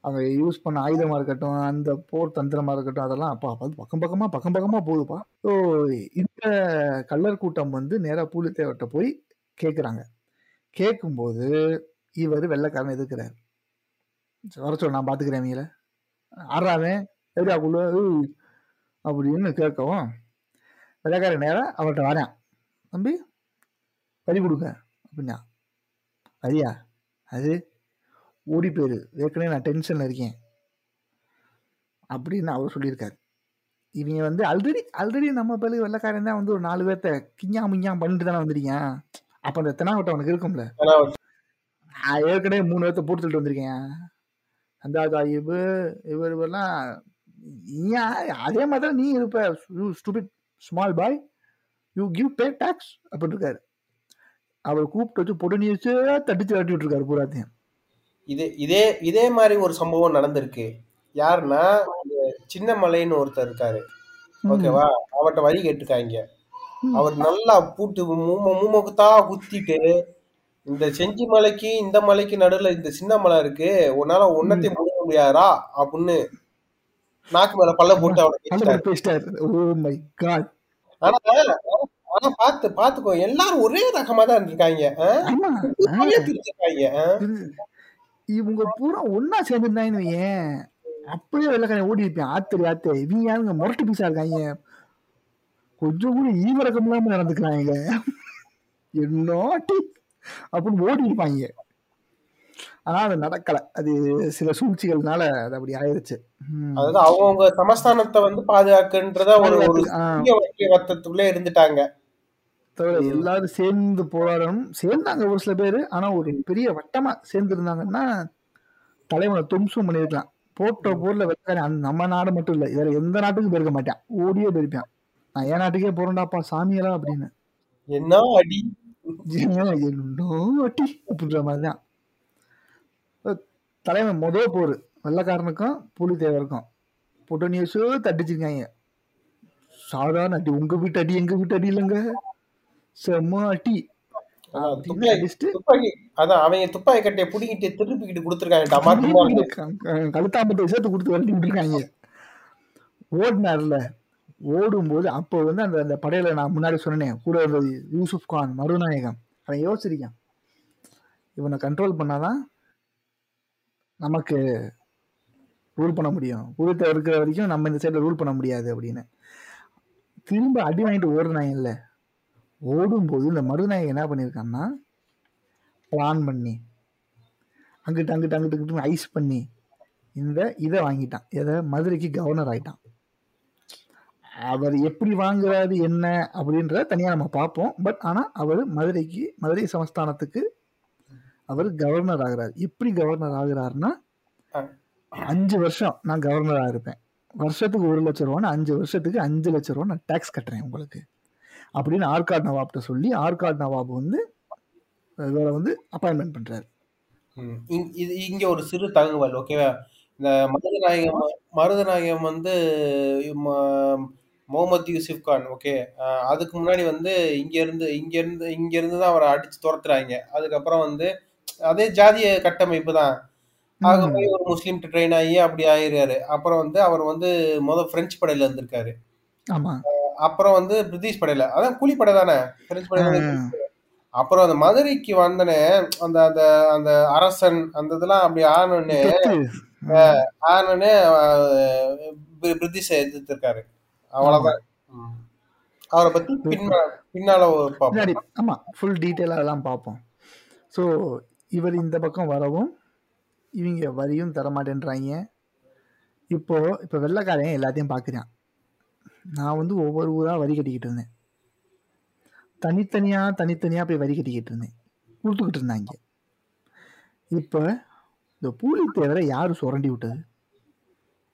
அவங்க யூஸ் பண்ண ஆயுதமா இருக்கட்டும் அந்த போர் தந்திரமா இருக்கட்டும் அதெல்லாம் அப்பா அது பக்கம் பக்கமா பக்கம் பக்கமா போகுதுப்பா. ஸோ இந்த கள்ளர் கூட்டம் வந்து நேரா பூலித்தேவர்கிட்ட போய் கேட்குறாங்க கேட்கும்போது இவர் வெள்ளைக்காரன் எதிர்க்கிறார். வர சொல்ல நான் பாத்துக்கிறேன் அவங்கள ஆறாவன் எப்படியாக்குள்ள அப்படின்னு கேட்கவும் வெள்ளைக்காரன் நேரா அவர்கிட்ட வரேன். தம்பி வரி கொடுங்க அப்படின்னா. வரியா அது ஓடி போயிரு. ஏற்கனவே நான் டென்ஷன்ல இருக்கேன். அப்படின்னு அவர் சொல்லியிருக்காரு. இவங்க வந்து ஆல்ரெடி ஆல்ரெடி நம்ம பேரு வெள்ளைக்காரன் தான் வந்து ஒரு நாலு பேர்த்த கிஞ்சா முஞ்சா பண்ணிட்டு தானே வந்துருக்கீங்க அப்ப அந்த தெனாவட்டம் அவனுக்கு இருக்கும்ல. ஏற்கனவே மூணு பேர்த்த போட்டு சொல்லிட்டு வந்திருக்கேன். அந்த சாஹிபு இவர் இவரெல்லாம் ஏன் அதே மாதிரி நீ இருப்ப. You stupid small boy you give pay tax அப்படின்னு இருக்காரு அவர் கூப்பிட்டு வச்சு பொடு நீச்சு தட்டிச்சு விரட்டி விட்டுருக்காரு பூராத்தையும். இதே இதே இதே மாதிரி ஒரு சம்பவம் நடந்திருக்கு. யாருன்னா இந்த சின்ன மலைன்னு ஒருத்தர் இருக்காரு. ஓகேவா? அவர்கிட்ட வரி கேட்டிருக்காங்க. அவர் நல்லா பூட்டு மூம மூமக்குத்தா குத்திட்டு இந்த செஞ்சி மலைக்கு இந்த மலைக்கு நடுவுல இந்த சின்ன மலை இருக்கு. உன்னால ஒன்னத்தையும் முடிய முடியாதா? அப்படின்னு நாக்கு மேல பல்ல போட்டு அவனை காட் ஆனா ஆனா பாத்து பாத்துக்கோ எல்லாரும் ஒரே ரகமா தான் இருந்திருக்காங்க. இவங்க பூரா ஒன்னா சேர்ந்துருந்தாங்கன்னு ஏன் அப்படியே வெள்ளக்காரன் ஓடி இருப்பேன். ஆத்தரி ஆத்தே இவங்க யாருங்க? முரட்டு பீஸா இருக்காங்க. கொஞ்சம் கூட ஈவரக்கம் இல்லாம நடந்துக்கிறாங்க. என்னாட்டி அப்படின்னு ஓடி இருப்பாங்க ஆனா அது நடக்கல. அது சில சூழ்ச்சிகள்னால அது அப்படி ஆயிருச்சு. அதாவது அவங்கவுங்க சமஸ்தானத்தை வந்து பாதுகாக்குன்றத ஒரு வட்டத்துக்குள்ளே இருந்துட்டாங்க. எல்லாரும் சேர்ந்து போராடணும் சேர்ந்தாங்க ஒரு சில பேர். ஆனா ஒரு பெரிய வட்டமா சேர்ந்து இருந்தாங்கன்னா தலைவனை தும்சம் பண்ணிருக்கலாம். போட்ட போர்ல வெக்காரன் அந்த நம்ம நாடு மட்டும் இல்ல வேற எந்த நாட்டுக்கும் போயிருக்க மாட்டான். ஓடியே போயிருப்பான். நான் என் நாட்டுக்கே போறேன்டாப்பா சாமியெல்லாம் அப்படின்னு. என்ன அடி? அட்டி அப்படின்ற மாதிரிதான். தலைமை முதல் போர். வெள்ளக்காரனுக்கும் புலித்தேவருக்கும் புட்டனியஸோ தட்டிச்சிருக்காங்க. சாதாரண அடி. உங்க வீட்டு அடி எங்க வீட்டு அடி இல்லைங்க. செம்ம அடி. அவங்க துப்பாக்கி கட்டையை புடிங்கிட்டு திருப்பிக்கிட்டு கொடுத்துருக்காங்க. கழுத்தாம்பத்தை சேர்த்து கொடுத்து வரட்டி விட்டுருக்காங்க ஓடினார்ல ஓடும்போது அப்போ வந்து அந்த அந்த படையில நான் முன்னாடி சொன்னேன் கூட இருந்தது யூசுப் கான் மருநாயகம் அவன் யோசிச்சிருக்கான். இவனை கண்ட்ரோல் பண்ணாதான் நமக்கு ரூல் பண்ண முடியும். உருத்த இருக்கிற வரைக்கும் நம்ம இந்த சைடில் ரூல் பண்ண முடியாது அப்படின்னு. திரும்ப அடி வாங்கிட்டு ஓடுனாங்கல்ல. ஓடும்போது இந்த மருநாயகம் என்ன பண்ணியிருக்கான்னா பிளான் பண்ணி அங்கிட்டு அங்கிட்டு அங்கிட்டு இங்கிட்டு ஐஸ் பண்ணி இந்த இதை வாங்கிட்டான். எதை மதுரைக்கு கவர்னர் ஆகிட்டான் அவர் எப்படி வாங்குறாரு என்ன அப்படின்றத தனியாக நம்ம பார்ப்போம். பட் ஆனால் அவர் மதுரைக்கு மதுரை சமஸ்தானத்துக்கு அவர் கவர்னர் ஆகிறார். எப்படி கவர்னர் ஆகுறாருன்னா அஞ்சு வருஷம் நான் கவர்னராக இருப்பேன். வருஷத்துக்கு ஒரு லட்சம் ரூபான்னு அஞ்சு வருஷத்துக்கு அஞ்சு லட்சம் ரூபா நான் டேக்ஸ் கட்டுறேன் உங்களுக்கு. அப்படின்னு ஆர்காட் நவாப்கிட்ட சொல்லி ஆர்காட் நவாப் வந்து இவரை வந்து அப்பாயின்மெண்ட் பண்ணுறாரு இது இங்கே ஒரு சிறு தகவல் ஓகேவா இந்த மருதநாயகம் மருதநாயகம் வந்து முகமது யூசுப் கான் ஓகே அதுக்கு முன்னாடி வந்து இங்க இருந்து இங்க இருந்து இங்க இருந்து தான் அவரை அடிச்சு துரத்துறாங்க. அதுக்கப்புறம் வந்து அதே ஜாதிய கட்டமைப்பு தான். ஆக போய் ஒரு முஸ்லீம் ட்ரெயின் ஆகி அப்படி ஆயிடுறாரு. அப்புறம் வந்து அவர் வந்து முத பிரெஞ்சு படையில இருந்திருக்காரு. அப்புறம் வந்து பிரிட்டிஷ் படையில. அதான் கூலிப்படை தானே? பிரெஞ்சு படையில அப்புறம் அந்த மதுரைக்கு வந்தனே அந்த அந்த அந்த அரசன் அந்த இதெல்லாம் அப்படி ஆனோடனே தொத்து. ஆனோடனே பிரிட்டிஷை எதிர்த்திருக்காரு. அவ்வளவுதான். அவரை பத்தி பின்னா பின்னால பின்னாடி ஆமா ஃபுல் டீட்டெயிலாக அதெல்லாம் பார்ப்போம். ஸோ இவர் இந்த பக்கம் வரவும் இவங்க வரியும் தர மாட்டேன்றாங்க இப்போ இப்போ வெள்ளைக்காரன் எல்லாத்தையும் பார்க்குறான் நான் வந்து ஒவ்வொரு ஊராக வரி கட்டிக்கிட்டு இருந்தேன். தனித்தனியா தனித்தனியா போய் வரி கட்டிக்கிட்டு இருந்தேன். கொடுத்துக்கிட்டு இருந்தாங்க. இப்போ இந்த பூலி தேவரை யார் சுரண்டி விட்டது?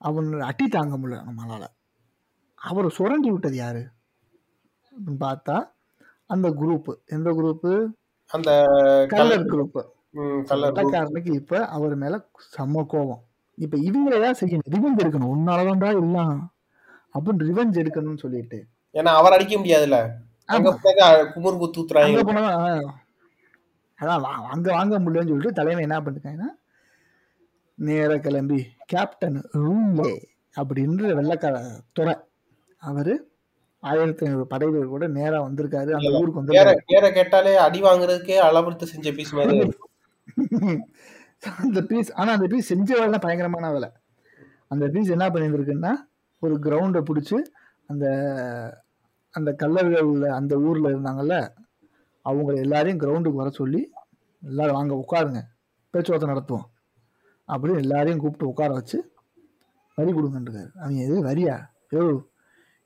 அவன் அட்டி தாங்க முடியல நம்மளால. அவரை சுரண்டி விட்டது யாரு? பார்த்தா அந்த குரூப் எந்த குரூப் அந்த கலர் குரூப் வெள்ளக்காரனுக்கு இப்ப அவர் மேல செம்ம கோபம். இப்ப இவங்களே செய்யணும்? ரிவெஞ்ச் எடுக்கணும். உன்னாலதான்டா எல்லாம். அப்படின்னு ரிவெஞ்ச் எடுக்கணும்னு சொல்லிட்டு. ஏன்னா அவர் அடிக்க முடியாதுல்ல? அங்க குத்துறாங்க போனா அதான் வா- அங்க வாங்க முடியலன்னு சொல்லிட்டு தலைவன் என்ன பண்ணிருக்காங்கன்னா நேர கிளம்பி கேப்டன் ரூம்லே அப்படின்ற வெள்ளக்கார துறை. அவரு ஆயிரத்தி ஐநூறு படைகள் கூட நேரா வந்திருக்காரு. அந்த ஊருக்கு வந்து வேற கேட்டாலே அடி வாங்குறதுக்கே அளவெடுத்து செஞ்ச பீஸ் மாதிரி. அந்த பீஸ் ஆனா அந்த பீஸ் செஞ்ச வேலை பயங்கரமான வேலை. அந்த பீஸ் என்ன பண்ணியிருந்திருக்குன்னா ஒரு கிரவுண்டை பிடிச்சி அந்த அந்த கல்லர்கள் அந்த ஊர்ல இருந்தாங்கல்ல அவங்க எல்லாரையும் கிரவுண்டுக்கு வர சொல்லி எல்லாரும் வாங்க உட்காருங்க. பேச்சுவார்த்தை நடத்துவோம். அப்படின்னு எல்லாரையும் கூப்பிட்டு உட்கார வச்சு வரி கொடுங்கன்றாரு அவங்க எது வரியா? யோ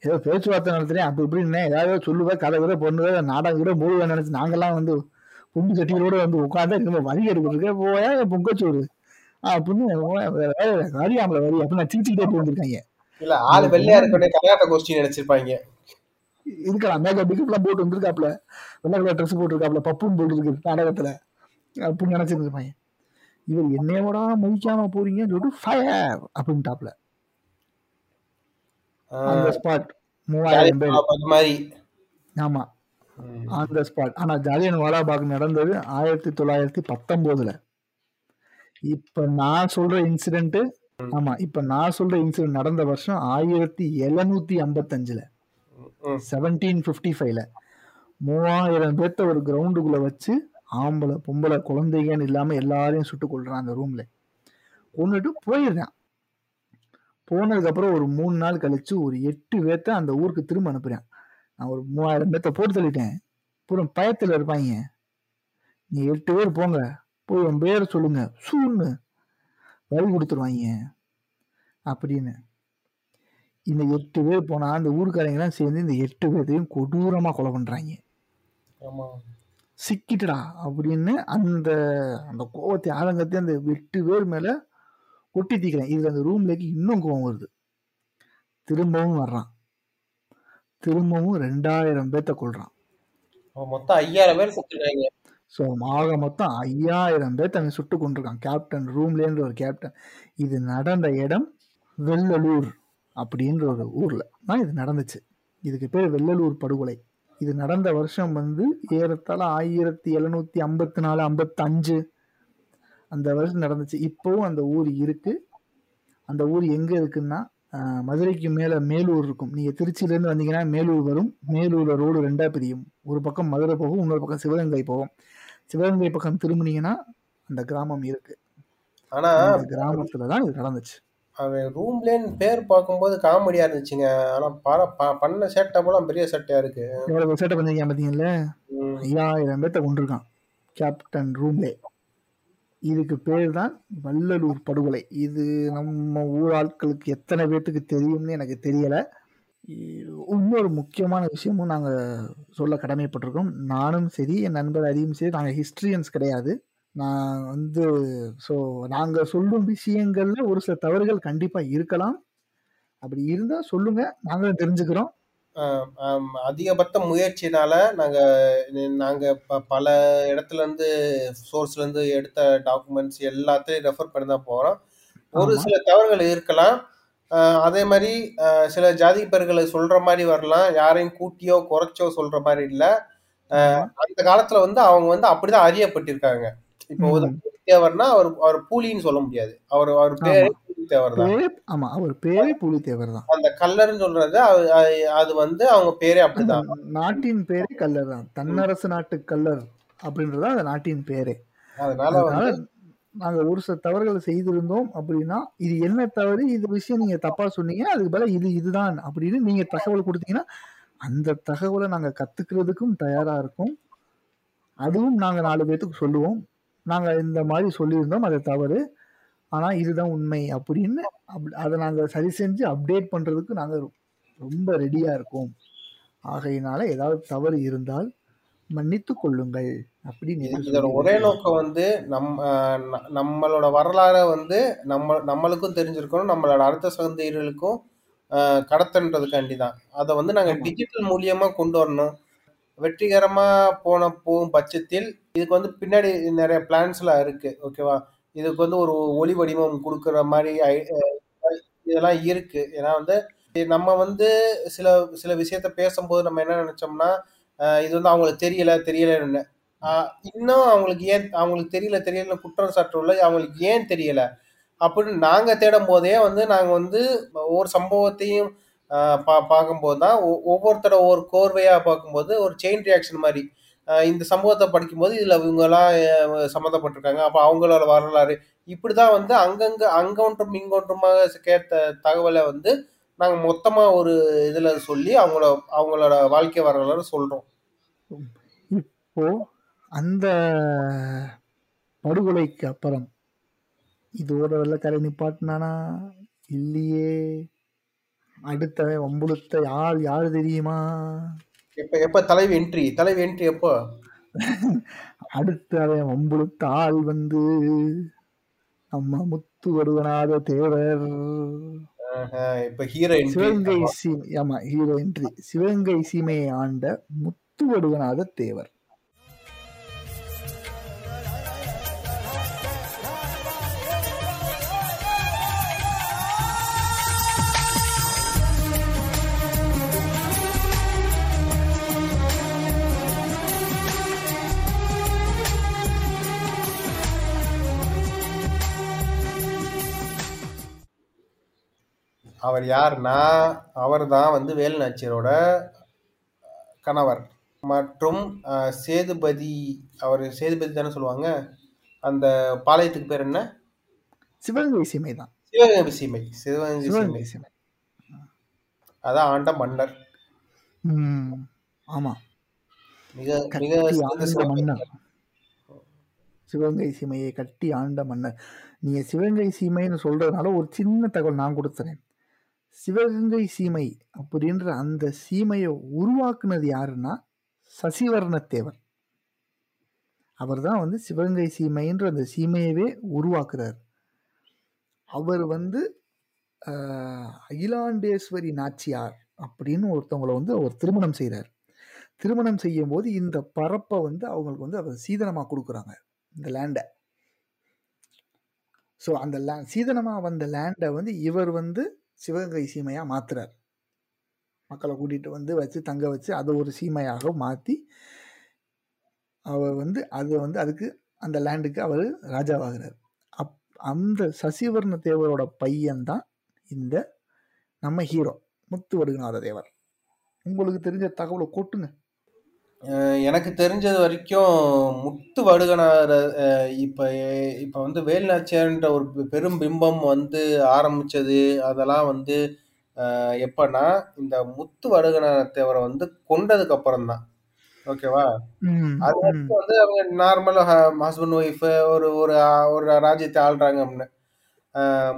ஏதோ பேச்சுவார்த்தை நடத்துறேன் அப்படி இப்படின்னு ஏதாவது சொல்லுவேன் கதை கூட பொண்ணுவேன் நாடகம் கூட மூடுவேன் நினைச்சு நாங்கெல்லாம் வந்து பொம்பு சட்டிகளோட வந்து உட்காந்து நம்ம வரி எடுக்கிறதுக்கு போயா பொங்கச்சோறு? அப்படின்னு வரி ஆம்பளை வரி. அப்படின்னு சிரிச்சுக்கிட்டே போயிருக்காங்க இல்ல ஆளு வெள்ளையா இருக்கனே கர்நாடக கோஷ்டி நினைச்சிருப்பாங்க. இருக்கலாம் மேக்கப் பிக்கப்லாம் போட்டு வந்திருக்காப்ல. வெள்ளை கலர் ட்ரெஸ் போட்டிருக்காப்ல பப்புன்னு போட்டுருக்கு நாடகத்துல. அப்படின்னு நினைச்சிருப்பாங்க இவர் என்னையோட மதிக்காம போறீங்கன்னு சொல்லிட்டு ஃபயர் அப்படின்ட்டாப்ல. அந்த ஸ்பாட் மூவாயிரம் பேர். அது மாதிரி. ஆமா. ம். ஆன் த ஸ்பாட் ஆனா ஜாலியன் வாலாபாக் நடந்தது ஆயிரத்தி தொள்ளாயிரத்தி பத்தொன்பதுல இப்ப நான் சொல்ற இன்சிடென்ட் ஆமா இப்ப நான் சொல்ற இன்சிடென்ட் நடந்த வருஷம் ஆயிரத்தி எழுநூத்தி ஐம்பத்தஞ்சுல. செவன்டீன் பிப்டி ஃபைவ்ல மூவாயிரம் பேர்த்த ஒரு கிரவுண்டுக்குள்ள வச்சு ஆம்பளை பொம்பளை குழந்தைங்கன்னு இல்லாம எல்லாரையும் சுட்டு கொள்றான் அந்த ரூம்ல கொண்டுட்டு போயிடுறான் போனதுக்கு அப்புறம் ஒரு மூணு நாள் கழிச்சு ஒரு எட்டு பேர்த்த அந்த ஊருக்கு திரும்ப அனுப்புறேன். நான் ஒரு மூவாயிரம் பேர்த்த போட்டு தள்ளிட்டேன். பூரா பயத்துல இருப்பாங்க. நீ எட்டு பேர் போங்க. போய் உன் பேரை சொல்லுங்க. சூன்னு வரி கொடுத்துருவாங்க. அப்படின்னு. இந்த எட்டு பேர் போனா அந்த ஊருக்காரங்கெல்லாம் சேர்ந்து இந்த எட்டு பேர்த்தையும் கொடூரமா கொலை பண்றாங்க. ஆமா. சிக்கிட்டடா அப்படின்னு அந்த அந்த கோவத்தை ஆதங்கத்தையும் அந்த எட்டு பேர் மேல கொட்டி தீக்கிறேன். இதுல அந்த ரூம்லேக்கு இன்னும் கோவம் வருது. திரும்பவும் வர்றான். திரும்பவும் ரெண்டாயிரம் பேர்த்த கொள்றான் மொத்தம் ஐயாயிரம் பேர் செத்துருக்காங்க ஸோ ஆக மொத்தம் ஐயாயிரம் பேர்த்த அவன் சுட்டு கொண்டிருக்கான் கேப்டன் ரூம்லேன்ற ஒரு கேப்டன் இது நடந்த இடம் வெள்ளலூர் அப்படின்ற ஒரு ஊரில். தான் இது நடந்துச்சு. இதுக்கு பேர் வெள்ளலூர் படுகொலை. இது நடந்த வருஷம் வந்து ஏறத்தாழ ஆயிரத்தி எழுநூத்தி ஐம்பத்தி நாலு ஐம்பத்தஞ்சு அந்த வருஷம் நடந்துச்சு. இப்போவும் அந்த ஊர் இருக்கு. அந்த ஊர் எங்க இருக்குன்னா மதுரைக்கு மேல மேலூர் இருக்கும். நீங்க திருச்சியில இருந்து வந்தீங்கன்னா மேலூர் வரும். மேலூர்ல ரோடு ரெண்டா பிரியும். ஒரு பக்கம் மதுரை போகும் இன்னொரு பக்கம் சிவகங்கை போகும். சிவகங்கை பக்கம் திரும்பினீங்கன்னா அந்த கிராமம் இருக்கு. ஆனா கிராமத்துல தான் இது நடந்துச்சு. அவன் ரூம்லேன்னு பேர் பார்க்கும்போது காமெடியா இருந்துச்சுங்க. ஆனா பர- ப- பண்ண சேட்டை போல பெரிய சட்டையா இருக்கு. எவ்வளவு சேட்டை பண்ணிருக்கீங்க பாத்தீங்கல்ல? ம். ஐயாயிரம் பேர்த்த கொண்டிருக்கான் கேப்டன் ரூம்லே இதுக்கு பேர் தான் வள்ளலூர் படுகொலை. இது நம்ம ஊர் ஆட்களுக்கு எத்தனை பேர்த்துக்கு தெரியும்னு எனக்கு தெரியலை. இன்னொரு முக்கியமான விஷயமும் நாங்கள் சொல்ல கடமைப்பட்டிருக்கோம். நானும் சரி என் நண்பர் அதையும் சரி நாங்கள் ஹிஸ்டரியன்ஸ் கிடையாது. நான் வந்து ஸோ நாங்கள் சொல்லும் விஷயங்களில் ஒரு சில தவறுகள் கண்டிப்பாக இருக்கலாம். அப்படி இருந்தால் சொல்லுங்கள் நாங்களும் தெரிஞ்சுக்கிறோம். அதிகபட்ச முயற்சினால நாங்க நாங்க ப- பல இடத்துல இருந்து சோர்ஸ்ல இருந்து எடுத்த டாக்குமெண்ட்ஸ் எல்லாத்தையும் ரெஃபர் பண்ணி தான் போறோம். ஒரு ஆமா. சில தவறுகள் இருக்கலாம். அதே மாதிரி ஆஹ் சில ஜாதி பெயர்களை சொல்ற மாதிரி வரலாம். யாரையும் கூட்டியோ குறைச்சோ சொல்ற மாதிரி இல்ல. ஆஹ் அந்த காலத்துல வந்து அவங்க வந்து அப்படிதான் அறியப்பட்டிருக்காங்க. இப்போ ம். உதாரணத்துக்கு தேவர்னா அவர் அவர் பூலின்னு சொல்ல முடியாது. அவர் அவர் பேரு தேவர் தான் ஆமா அவர் பேரே புலித்தேவர் தான் அந்த கல்லர்னு சொல்றது அது- வந்து அவங்க பேரே அப்படிதான். நாட்டின் பேரே கல்லர் தான் தன்னரசு நாட்டு கல்லர் அப்படின்றது அந்த நாட்டின் பேரே. அதனால நாங்க ஒரு சில தவறுகள் செய்திருந்தோம் அப்படின்னா இது என்ன தவறு இது விஷயம் நீங்க தப்பா சொன்னீங்க அதுக்கு பதிலா இது இதுதான் அப்படின்னு நீங்க தகவல் கொடுத்தீங்கன்னா அந்த தகவலை நாங்க கத்துக்கிறதுக்கும் தயாரா இருக்கோம். அதுவும் நாங்க நாலு பேத்துக்கு சொல்லுவோம். நாங்க இந்த மாதிரி சொல்லியிருந்தோம் அது தவறு. ஆனா இதுதான் உண்மை அப்படின்னு அப்- அதை நாங்க சரி செஞ்சு அப்டேட் பண்றதுக்கு நாங்க ரொம்ப ரெடியா இருக்கோம். ஆகையினால ஏதாவது தவறு இருந்தால் மன்னித்துக் கொள்ளுங்கள் அப்படின்னு ஒரே நோக்கம் வந்து நம் ஆஹ் ந- நம்மளோட வரலாறை வந்து நம்ம நம்மளுக்கும் தெரிஞ்சிருக்கணும் நம்மளோட அடுத்த சந்ததிகளுக்கும் கடத்தன்றதுக்காண்டி தான். அதை வந்து நாங்க ஆமா. டிஜிட்டல் மூலியமா கொண்டு வரணும். வெற்றிகரமா போன போகும் பட்சத்தில் இதுக்கு வந்து பின்னாடி நிறைய பிளான்ஸ்லாம் இருக்கு ஓகேவா இதுக்கு வந்து ஒரு ஒளி வடிவம் கொடுக்குற மாதிரி இதெல்லாம் இருக்கு. ஏன்னா வந்து நம்ம வந்து சில சில விஷயத்த பேசும்போது நம்ம என்ன நினைச்சோம்னா இது வந்து அவங்களுக்கு தெரியல தெரியலன்னு. இன்னும் அவங்களுக்கு ஏன் அவங்களுக்கு தெரியல தெரியல குற்றம் சாட்டுள்ள அவங்களுக்கு ஏன் தெரியல? அப்படின்னு நாங்க தேடும் போதே வந்து நாங்க வந்து ஒவ்வொரு சம்பவத்தையும் பா பார்க்கும்போது தான் ஒ- ஒவ்வொரு கோர்வையா பார்க்கும்போது ஒரு செயின் ரியாக்ஷன் மாதிரி இந்த சம்பவத்தை படிக்கும்போது இதில் இவங்கெல்லாம் சம்மந்தப்பட்டிருக்காங்க. அப்போ அவங்களோட வரலாறு. இப்படி தான் வந்து அங்கங்க அங்கொன்றும் இங்கொன்றுமாக கேட்ட தகவலை வந்து நாங்கள் மொத்தமாக ஒரு இதில் சொல்லி அவங்களோட அவங்களோட வாழ்க்கை வரலாறு சொல்கிறோம் இப்போ அந்த படுகொலைக்கு அப்புறம் இதோட வெள்ளக்காரை நிப்பாட்டினானா? இல்லையே. அடுத்தவன் வம்புழுத்த யார் யார் தெரியுமா? எப்ப எப்ப தலைவி என்ட்ரி தலைவி என்ட்ரி எப்போ? அடுத்தவன் வம்புழுத்த ஆள் வந்து நம்ம முத்து வருவனாத தேவர் இப்ப ஹீரோ சிவகங்கை சீமை ஆமா ஹீரோ என்ட்ரி சிவகங்கை சீமையை ஆண்ட முத்து வடுவனாத தேவர். அவர் யாருன்னா அவர் தான் வந்து வேலுநாச்சியரோட கணவர். மற்றும் சேதுபதி அவர் சேதுபதி தானே சொல்லுவாங்க? அந்த பாளையத்துக்கு பேர் என்ன? சிவகங்கை சீமை தான். சிவகங்கை சீமை சிவகங்கை சீமை. சிவகங்கை சீமை. அதான் ஆண்ட மன்னர். ஆமா. மிக மிக மன்னர். சிவகங்கை சீமையை கட்டி ஆண்ட மன்னர். நீங்க சிவகங்கை சீமைன்னு சொல்றதுனால ஒரு சின்ன தகவல் நான் கொடுத்துறேன். சிவகங்கை சீமை அப்படின்ற அந்த சீமையை உருவாக்குனது யாருன்னா சசிவர்ணத்தேவர் அவர் தான் வந்து சிவகங்கை சீமைன்ற அந்த சீமையவே உருவாக்குறார். அவர் வந்து அகிலாண்டேஸ்வரி நாச்சியார் அப்படின்னு ஒருத்தவங்களை வந்து அவர் திருமணம் செய்கிறார் திருமணம் செய்யும் போது இந்த பரப்பை வந்து அவங்களுக்கு வந்து அவர் சீதனமாக கொடுக்குறாங்க இந்த லேண்டை. ஸோ அந்த லே சீதனமாக வந்த லேண்டை வந்து இவர் வந்து சிவகங்கை சீமையாக மாற்றுறார் மக்களை கூட்டிகிட்டு வந்து வச்சு தங்க வச்சு அதை ஒரு சீமையாக மாற்றி அவர் வந்து அதை வந்து அதுக்கு அந்த லேண்டுக்கு அவர் ராஜாவாகிறார். அப் அந்த சசிவர்ண தேவரோட பையன்தான் இந்த நம்ம ஹீரோ முத்து வடுகநாத தேவர். உங்களுக்கு தெரிஞ்ச தகவலை கொட்டுங்க. எனக்கு தெரிஞ்சது வரைக்கும் முத்து வடுகனார இப்ப இப்ப வந்து வேலுநாச்சியார்ன்ற ஒரு பெரும் பிம்பம் வந்து ஆரம்பிச்சது. அதெல்லாம் வந்து எப்பன்னா இந்த முத்து வடுகனார தேவரை வந்து கொண்டதுக்கு அப்புறம் தான். ஓகேவா? ம், அது ம், வரைக்கும் வந்து அவங்க நார்மல் ஹஸ்பண்ட் ஒய்ஃப் ஒரு ஒரு ஆ- ஒரு ராஜ்யத்தை ஆள்றாங்க அப்படின்னு.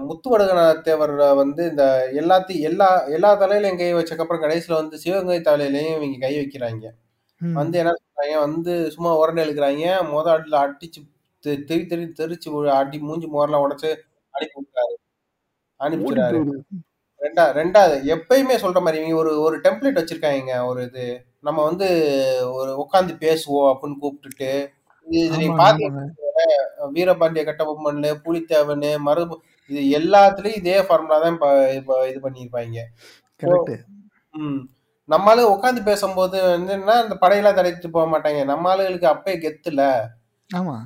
முத்துவடுகநாத தேவர் வந்து இந்த எல்லாத்தையும் எல்லா எல்லா தலையிலையும் கை வச்சக்கப்புறம் கடைசியில வந்து சிவகங்கை தலையிலையும் இவங்க கை வைக்கிறாங்க. வந்து என்ன சொல்றாங்க வந்து சும்மா உரண்டை எழுக்கிறாங்க மொத ஆட்டில் அடிச்சு தெ- தெறி தெறி தெரிச்சு அடி மூஞ்சி மோரெல்லாம் உடைச்சு அனுப்பி விட்டாரு ஓடி அனுப்பிச்சுறாரு போயிடு ரெண்டா ரெண்டாவது எப்பயுமே சொல்ற மாதிரி இவங்க ஒரு ஒரு டெம்ப்ளேட் வச்சிருக்காங்க ஒரு இது. நம்ம வந்து ஒரு உட்காந்து பேசுவோம் அப்படின்னு கூப்பிட்டுட்டு. இது இது நீங்க ஆமாங்க பாத்தீங்கன்னா ஆமாங்க. வீரபாண்டிய கட்டபொம்மன் புலித்தேவன் மருது இது எல்லாத்துலயும் இதே ஃபார்முலா தான் இப்ப இப்ப இது பண்ணியிருப்பாங்க கரெக்ட் ம். நம்மளால உட்காந்து பேசும்போது வந்து என்ன இந்த படையெல்லாம் தடைத்து போக மாட்டாங்க. நம்ம ஆளுகளுக்கு அப்பே கெத்துல ஆமா.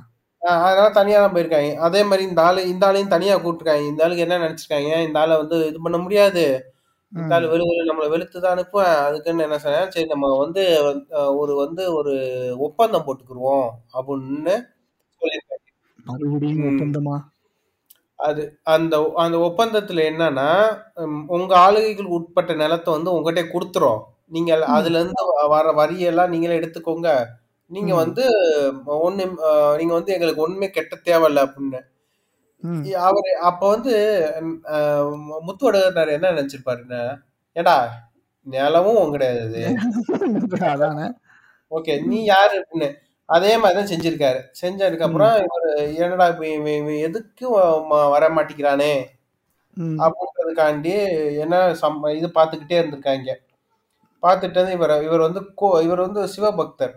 அதனால தனியா தான் போயிருக்காங்க. அதே மாதிரி இந்த ஆளு இந்த ஆளையும் தனியா கூப்பிட்டுருக்காங்க. இந்த ஆளுக்கு என்ன நினைச்சிருக்காங்க? இந்த ஆளை வந்து இது பண்ண முடியாது. இந்த ஆள் வெளு நம்மளை வெளுத்து தான் அனுப்புவேன். அதுக்குன்னு என்ன சொன்னேன் சரி நம்ம வந்து ஒரு வந்து ஒரு ஒப்பந்தம் போட்டுக்குருவோம் அப்படின்னு சொல்லியிருக்காங்க. மறுபடியும். ஒப்பந்தமா? அது அந்த அந்த ஒப்பந்தத்துல என்னன்னா உங்க ஆளுகைகளுக்கு உட்பட்ட நிலத்தை வந்து உங்ககிட்ட கொடுத்துரும் நீங்க அதுல இருந்து வர வரியெல்லாம் நீங்களே எடுத்துக்கோங்க. நீங்க வந்து ஒண்ணு நீங்க வந்து எங்களுக்கு ஒண்ணுமே கெட்ட தேவையில்ல அப்படின்னு அவரு அப்ப வந்து முத்துவடகர் என்ன நினைச்சிருப்பாருன்னா ஏடா நிலமும் *laughs* அதானே. ஓகே நீ யாரு அப்படின்னு அதே மாதிரி தான் செஞ்சிருக்காரு. செஞ்சதுக்கு அப்புறம் இவர் என்னடா எதுக்கு வர மாட்டேங்கிறானே அப்படின்றதுக்காண்டி என்ன சம் இது பார்த்துக்கிட்டே இருந்திருக்காங்க. பார்த்துட்டு வந்து இவர் இவர் வந்து கோ இவர் வந்து சிவபக்தர்.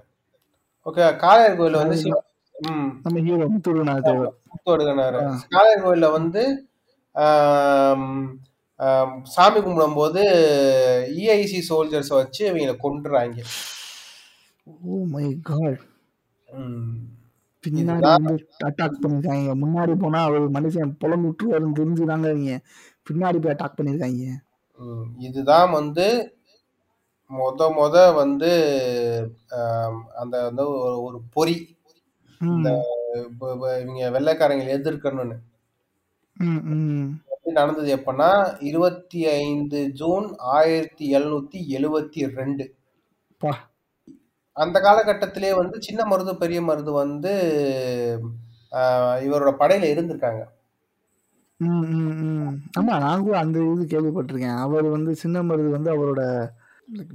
ஓகே காளையர் கோயில்ல வந்து சிவ ம். நம்ம ஹீரோ காளையர் கோயில்ல வந்து சாமி கும்பிடும்போது இஐசி சோல்ஜர்ஸை வச்சு இவங்களை கொண்டுறாங்க ஓ மை. காட். பின்னாடி வந்து அட்டாக் பண்ணிருக்காங்க. முன்னாடி போனா அவர் மனுஷன் புலம் விட்டுருவாருன்னு தெரிஞ்சுதாங்க அவங்க பின்னாடி போய் அட்டாக் பண்ணிருக்காங்க. இதுதான் வந்து மொத மொத வந்து ஆம், அந்த வந்து ஒரு ஒரு பொறி. இந்த ம் இப்ப- இப்ப இவங்க வெள்ளைக்காரங்களை எதிர்க்கணும்னு. ம் ம். இது நடந்தது எப்பன்னா இருபத்தி ஐந்து ஜூன் ஆயிரத்தி எழுநூத்தி எழுவத்தி ரெண்டு. பா. அந்த காலகட்டத்திலே வந்து சின்ன மருது பெரிய மருது வந்து ஆஹ், இவரோட படையில இருந்திருக்காங்க. ம் ம் ம். ஆமா நான் கூட அந்த இது கேள்விப்பட்டிருக்கேன். அவர் வந்து சின்ன மருது வந்து அவரோட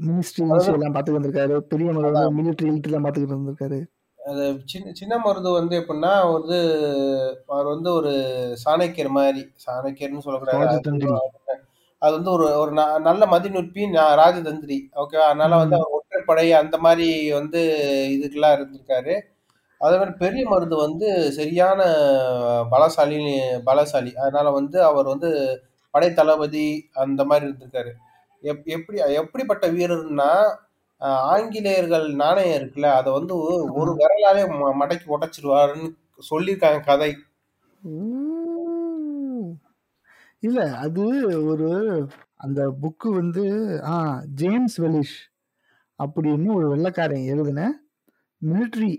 மினிஸ்ட்ரி எல்லாம் இருந்திருக்காரு பெரிய மருது வந்து மிலிட்டரி எல்லாம் பாத்துக்கிட்டு இருந்திருக்காரு அது சின்ன சின்ன மருது வந்து எப்படின்னா வந்து அவர் வந்து ஒரு சாணக்கியர் மாதிரி சாணக்கியர்னு சொல்லக்கூடாது அது வந்து ஒரு ஒரு நல்ல மதிநுட்பி ராஜதந்திரி. ஓகே அதனால வந்து அவர் ஒற்றைப்படை அந்த மாதிரி வந்து இதுக்கெல்லாம் இருந்திருக்காரு. அதே மாதிரி பெரிய மருது வந்து சரியான பலசாலி பலசாலி. அதனால வந்து அவர் வந்து படை தளபதி அந்த மாதிரி இருந்திருக்காரு. எப் எப்படி எப்படிப்பட்ட வீரர்னா ஆங்கிலேயர்கள் நாணயம் இருக்குல்ல அதை வந்து ஒரு விரலாலே ம- மடக்கி உடைச்சிருவாருன்னு சொல்லியிருக்காங்க கதை. ஊ. இல்ல அது ஒரு அந்த புக்கு வந்து ஆ ஜேம்ஸ் வெலிஷ் அப்படின்னு ஒரு வெள்ளைக்காரன் எழுதின military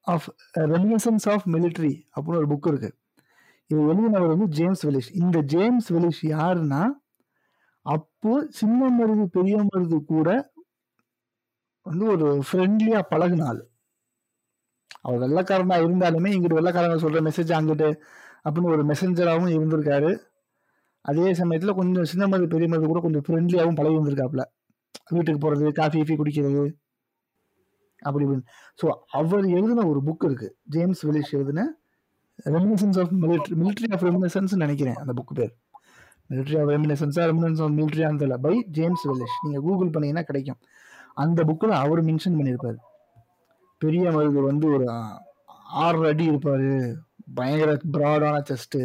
of reminiscences of military அப்படின்னு ஒரு புக் இருக்கு. இது எழுதினவர் வந்து ஜேம்ஸ் வெலிஷ் இந்த ஜேம்ஸ் வெலிஷ் யாருன்னா அப்போ சின்ன மருது பெரிய மருது கூட வந்து ஒரு ஃப்ரெண்ட்லியா பழகுனாள். அவர் வெள்ளக்காரனா இருந்தாலுமே இங்கிட்டு வெள்ளக்காரங்க சொல்ற மெசேஜ் அங்கிட்டு அப்படின்னு ஒரு மெசஞ்சராகவும் இருந்திருக்காரு. அதே சமயத்துல கொஞ்சம் சின்ன மருது பெரிய மருது கூட கொஞ்சம் ஃப்ரெண்ட்லியாகவும் பழகி வந்திருக்காப்புல. வீட்டுக்கு போறது காஃபி கீஃபி குடிக்கிறது அப்படி இப்படின்னு. ஸோ அவர் எழுதின ஒரு புக் இருக்கு. ஜேம்ஸ் வெலிஷ் எழுதின reminiscences of military military of reminiscences நினைக்கிறேன் அந்த புக் பேர். Military of ரெமினசன்ஸா reminiscences of military on by James Welsh நீங்கள் கூகுள் பண்ணீங்கன்னா கிடைக்கும். அந்த புக்கில் அவர் மென்ஷன் பண்ணியிருப்பார். பெரிய மருது வந்து ஒரு ஆறு அடி இருப்பார். பயங்கர ப்ராடான செஸ்ட்டு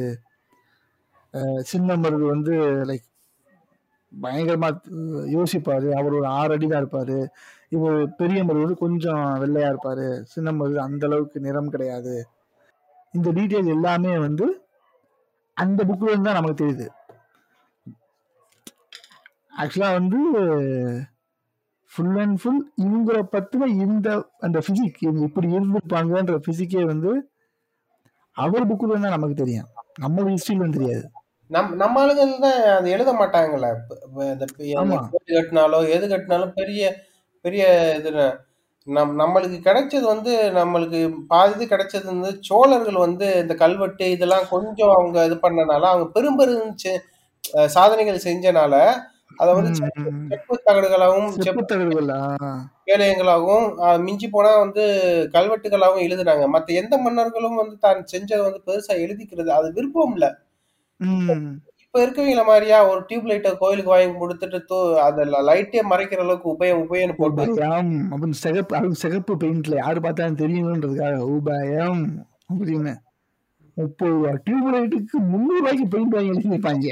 சின்ன மருது வந்து லைக் பயங்கரமாக யோசிப்பார். அவர் ஒரு ஆறு அடி தான் இருப்பார். இவர் பெரிய மருது வந்து கொஞ்சம் வெள்ளையாக இருப்பார். சின்ன மருது அந்த அளவுக்கு நிறம் கிடையாது. இந்த டீட்டெயில் எல்லாமே வந்து அந்த புக்கில் இருந்து தான் நமக்கு தெரியுது. ஆக்சுவலா வந்து ஃபுல் அண்ட் ஃபுல் இவங்களை பத்தின இந்த அந்த பிசிக் இவங்க இப்படி இருந்திருப்பாங்கன்ற பிசிக்கே வந்து அவர் புக்குல தான் நமக்கு தெரியும். நம்ம ஹிஸ்டரியிலும் தெரியாது. நம் நம்ம ஆளுங்கள் தான் அது எழுத. கோயில் கட்டினாலோ எது கட்டினாலும் பெரிய பெரிய இது நம் நம்மளுக்கு கிடைச்சது வந்து நம்மளுக்கு பாதி இது கிடைச்சது வந்து சோழர்கள் வந்து இந்த கல்வெட்டு இதெல்லாம் கொஞ்சம் அவங்க இது பண்ணனால அவங்க பெரும் பெரும் செ- அஹ் சாதனைகள் செஞ்சனால அதை வந்து செப்பு தகடுகளாகவும் செப்பு அஹ், மிஞ்சி போனா வந்து கல்வெட்டுகளாகவும் எழுதுனாங்க மத்த எந்த மன்னர்களும் வந்து தான் செஞ்சதை வந்து பெருசா எழுதிக்கிறது அது விருப்பம் இல்ல. இப்ப இருக்கவங்கள மாதிரியா ஒரு டியூப் லைட்டை கோயிலுக்கு வாங்கி கொடுத்துட்டு தூ அந்த லைட்டே மறைக்கிற அளவுக்கு உபயம் போட்டு உபயம். அப்படின்னு சிகப்பு அதுவும் சிகப்பு பெயிண்ட்ல யாரு பார்த்தாலும் தெரியணுன்றதுக்காக உபயம் அப்படின்னு. முப்பது ரூபா. டியூப் லைட்டுக்கு முந்நூறு ரூபாய்க்கு பெயிண்ட் வாங்கி எழுதிருப்பாங்க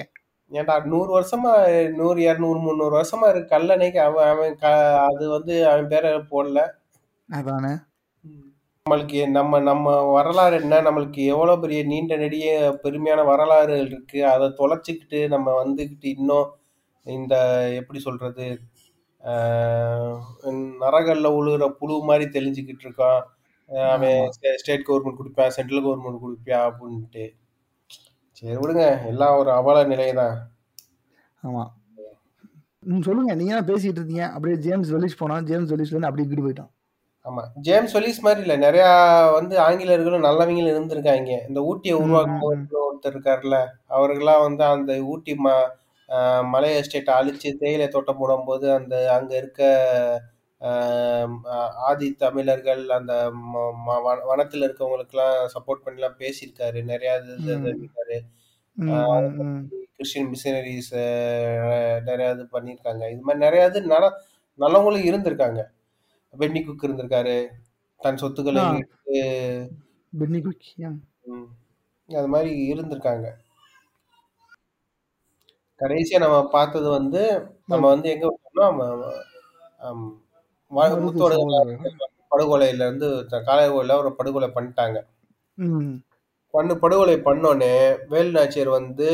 ஏன்டா நூறு வருஷமா நூறு இரநூறு முந்நூறு வருஷமா இருக்கு கல்லணைக்கு அவன் அவன் க அது வந்து அவன் பேரை போடல. அதானே? நம்மளுக்கு நம்ம நம்ம வரலாறு என்ன? நம்மளுக்கு எவ்வளவு பெரிய நீண்ட நெடிய பெருமையான வரலாறு இருக்கு. அதை தொலைச்சிக்கிட்டு நம்ம வந்துக்கிட்டு இன்னும் இந்த எப்படி சொல்றது நரகல்ல உழுகுற புழு மாதிரி தெளிஞ்சுக்கிட்டு இருக்கான். அவன் ஸ்டேட் கவர்மெண்ட் கொடுப்பான் சென்ட்ரல் கவர்மெண்ட் கொடுப்பியா அப்படின்ட்டு. சரி விடுங்க. எல்லாம் ஒரு அவல நிலைதான். ஆமா. ம் சொல்லுங்க. நீங்க தான் பேசிட்டு இருந்தீங்க அப்படியே ஜேம்ஸ் வெலிஸ் போனா ஜேம்ஸ் வெலிஸ்ல இருந்து அப்படியே இப்படி போயிட்டோம் ஆமா. ஜேம்ஸ் வெலிஸ் மாதிரி இல்ல. நிறைய வந்து ஆங்கிலேயர்களும் நல்லவங்களும் இருந்திருக்காங்க. இந்த ஊட்டியை உருவாக்குறவர் ஒருத்தர் இருக்காருல்ல. அவர்கள்லாம் வந்து அந்த ஊட்டி ம மலை எஸ்டேட்டை அழிச்சு தேயிலை தோட்டம் போடும்போது அந்த அங்க இருக்க ஆதி தமிழர்கள் அந்த வனத்துல இருக்கவங்களுக்குலாம் சப்போர்ட் பண்ணிலாம் பேசியிருக்காரு. நிறைய ம். கிறிஸ்டின் மிஷினரிஸ் நிறைய இது பண்ணியிருக்காங்க. இது மாதிரி நிறைய இது நல நல்லவங்களும் இருந்திருக்காங்க. பென்னி குக் இருந்திருக்காரு. தன் சொத்துக்களை பென்னி அது மாதிரி இருந்திருக்காங்க. கடைசியா நம்ம பார்த்தது வந்து நம்ம வந்து எங்க விட்டோம்னா ம- ஆம், வ- மருது முத்தோட. படுகொலையில இருந்து காலையில் ஒரு படுகொலை பண்ணிட்டாங்க. பண்ணு படுகொலை பண்ணோன்னே வேலு நாச்சியார் வந்து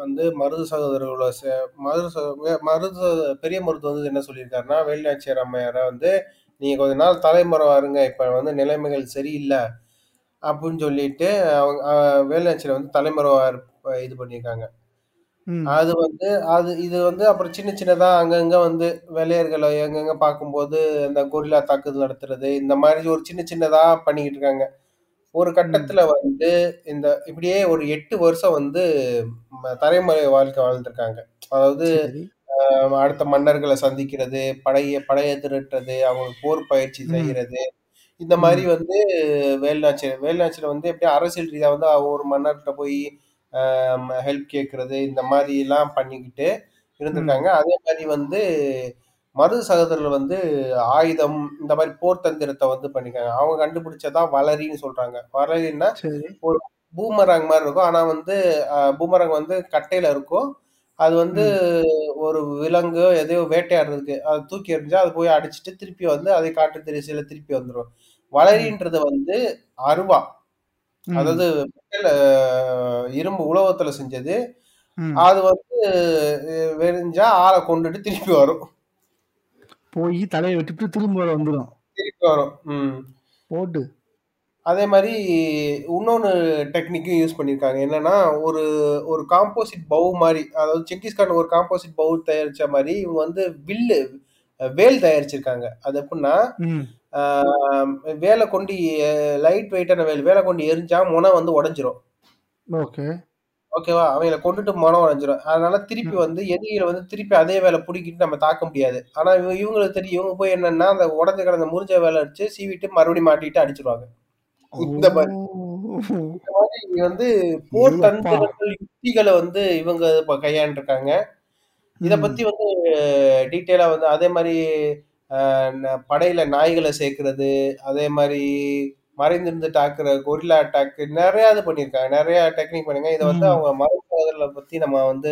வந்து மருது சகோதரர்களோட மருது மருது பெரிய மருது வந்து என்ன சொல்லியிருக்காருன்னா வேலு நாச்சியார் அம்மையாரை வந்து நீங்க கொஞ்ச நாள் தலைமுறை வாருங்க இப்ப வந்து நிலைமைகள் சரியில்லை அப்படின்னு சொல்லிட்டு அவங்க வேலு நாச்சியார் வந்து தலைமுறை இது பண்ணியிருக்காங்க. அது வந்து அது இது வந்து அப்புறம் சின்ன சின்னதா அங்கங்க வந்து வெள்ளையர்களை எங்கெங்க பார்க்கும்போது இந்த கொரில்லா தாக்குதல் நடத்துறது இந்த மாதிரி ஒரு சின்ன சின்னதா பண்ணிக்கிட்டு இருக்காங்க. ஒரு கட்டத்துல வந்து இந்த இப்படியே ஒரு எட்டு வருஷம் வந்து தலைமுறை வாழ்க்கை வாழ்ந்திருக்காங்க. அதாவது அடுத்த மன்னர்களை சந்திக்கிறது படைய படைய திரட்டுறது அவங்களுக்கு போர் பயிற்சி. செய்யறது இந்த மாதிரி வந்து வேலுநாச்சியர் வேலுநாச்சியர் வந்து எப்படியும் அரசியல் ரீதியா வந்து ஒரு மன்னர்கிட்ட போய் ஹெல்ப் கேட்கறது இந்த மாதிரி எல்லாம் பண்ணிக்கிட்டு இருந்திருக்காங்க. அதே மாதிரி வந்து மருது சகோதரர்கள் வந்து ஆயுதம் இந்த மாதிரி போர் தந்திரத்தை வந்து பண்ணிருக்காங்க. அவங்க கண்டுபிடிச்சதான் வளரின்னு சொல்றாங்க. வளரின்னா சரி. பூமராங் மாதிரி இருக்கும். ஆனா வந்து பூமராங் வந்து கட்டையில இருக்கும். அது வந்து ஒரு விலங்கு எதையோ வேட்டையாடுறதுக்கு அது தூக்கி எறிஞ்சா அது போய் அடிச்சுட்டு திருப்பி வந்து அதை காட்டு திரிசையில திருப்பி வந்துடும் வளரின்றது வந்து அருவா. அதாவது இரும்பு உலோகத்துல செஞ்சது. அது வந்து வெறிஞ்சா ஆளை கொண்டுட்டு திருப்பி வரும். போய் தலையை வெட்டிட்டு திரும்ப வந்துடும் திருப்பி வரும். ம். போட்டு. அதே மாதிரி இன்னொன்று டெக்னிக்கும் யூஸ் பண்ணியிருக்காங்க என்னன்னா ஒரு ஒரு காம்போசிட் பவு மாதிரி அதாவது செங்கிஸ்கான் ஒரு காம்போசிட் பவு தயாரிச்ச மாதிரி இவங்க வந்து வில்லு வேல் தயாரிச்சிருக்காங்க. அது எப்படின்னா வேலை கொண்டு லைட் வெயிட்டான வேல் வேலை கொண்டு எரிஞ்சா முனை வந்து உடஞ்சிரும். ஓகே. ஓகேவா? அவங்கள கொண்டுட்டு மனம் உடஞ்சிரும். அதனால திருப்பி வந்து எதிரிகளை வந்து திருப்பி அதே வேலை பிடிக்கிட்டு நம்ம தாக்க முடியாது. ஆனா இவங்க இவங்களுக்கு தெரியும். இவங்க போய் என்னன்னா அந்த உடஞ்சு கிடந்த முறிஞ்ச வேலை அடிச்சு சீவிட்டு மறுபடியும் மாட்டிட்டு அடிச்சிருவாங்க. இந்த மாதிரி. வந்து போர். தந்திரங்கள் யுக்திகளை வந்து இவங்க கையாண்டிருக்காங்க. இத. பத்தி வந்து டீட்டெயிலா வந்து அதே ந படையில நாய்கள சேர்க்கிறது, அதே மாரி மறைந்திருந்து தாக்குற கொரில்லா அட்டாக் நெறையா இது பண்ணியிருக்காங்க. நெறையா டெக்னிக் பண்ணியிருக்காங்க. இத வந்து. அவங்க மறைமுகத்துல பத்தி நம்ம வந்து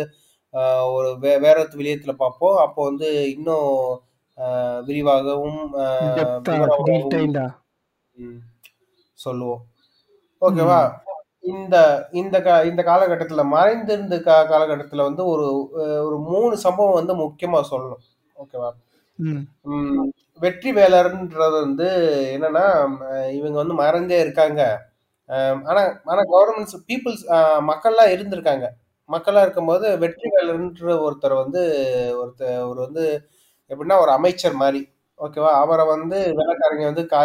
ஒரு வே வேற விடயத்துல பார்ப்போம். அப்போ வந்து இன்னும் விரிவாகவும். சொல்லுவோம். ஓகேவா? இந்த இந்த கா இந்த காலகட்டத்துல மறைந்திருந்த கா காலகட்டத்துல வந்து ஒரு ஒரு 3 சம்பவம் வந்து முக்கியமா சொல்லணும். ஓகேவா? வெற்றி வேலர்ன்றது வந்து என்னன்னா, இவங்க வந்து மறைந்தே இருக்காங்க. ஆனா ஆனா கவர்னமெண்ட்ஸ் பீப்பிள்ஸ் மக்கள்லாம் இருந்திருக்காங்க. மக்கள்லாம் இருக்கும்போது வெற்றி வேலர்ன்ற ஒருத்தர் வந்து ஒருத்த அவரு வந்து எப்படின்னா ஒரு அமைச்சர் மாரி. ஓகேவா? அவர வந்து வெள்ளைக்காரங்க வந்து கா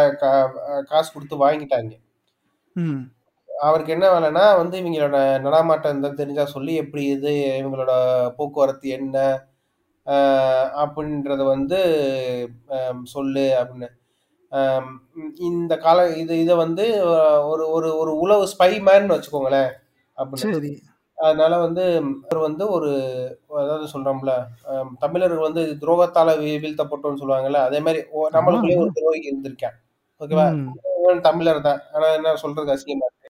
காசு குடுத்து வாங்கிட்டாங்க. அவருக்கு என்ன வேலைன்னா வந்து இவங்களோட நடமாட்டம் தெரிஞ்சா சொல்லி எப்படி இது, இவங்களோட போக்குவரத்து என்ன, அப்படின்றத வந்து சொல்லு அப்படின்னு. இந்த கால இது இத வந்து ஒரு ஒரு ஒரு உளவு ஸ்பை மேன்னு வச்சுக்கோங்களேன். அப்படின்னு. அதனால வந்து அவர் வந்து ஒரு அதாவது சொல்றோம்ல, தமிழர்கள் வந்து துரோகத்தால வீழ்த்தப்பட்டோம்னு சொல்லுவாங்கல்ல, அதே நம்மளுக்குள்ளேயே ஆமா. ஒரு துரோகி இருந்திருக்கான். ஓகேவா? தமிழர் தான். ஆனா என்ன சொல்றதுக்கு அசிங்கமா இருக்கு.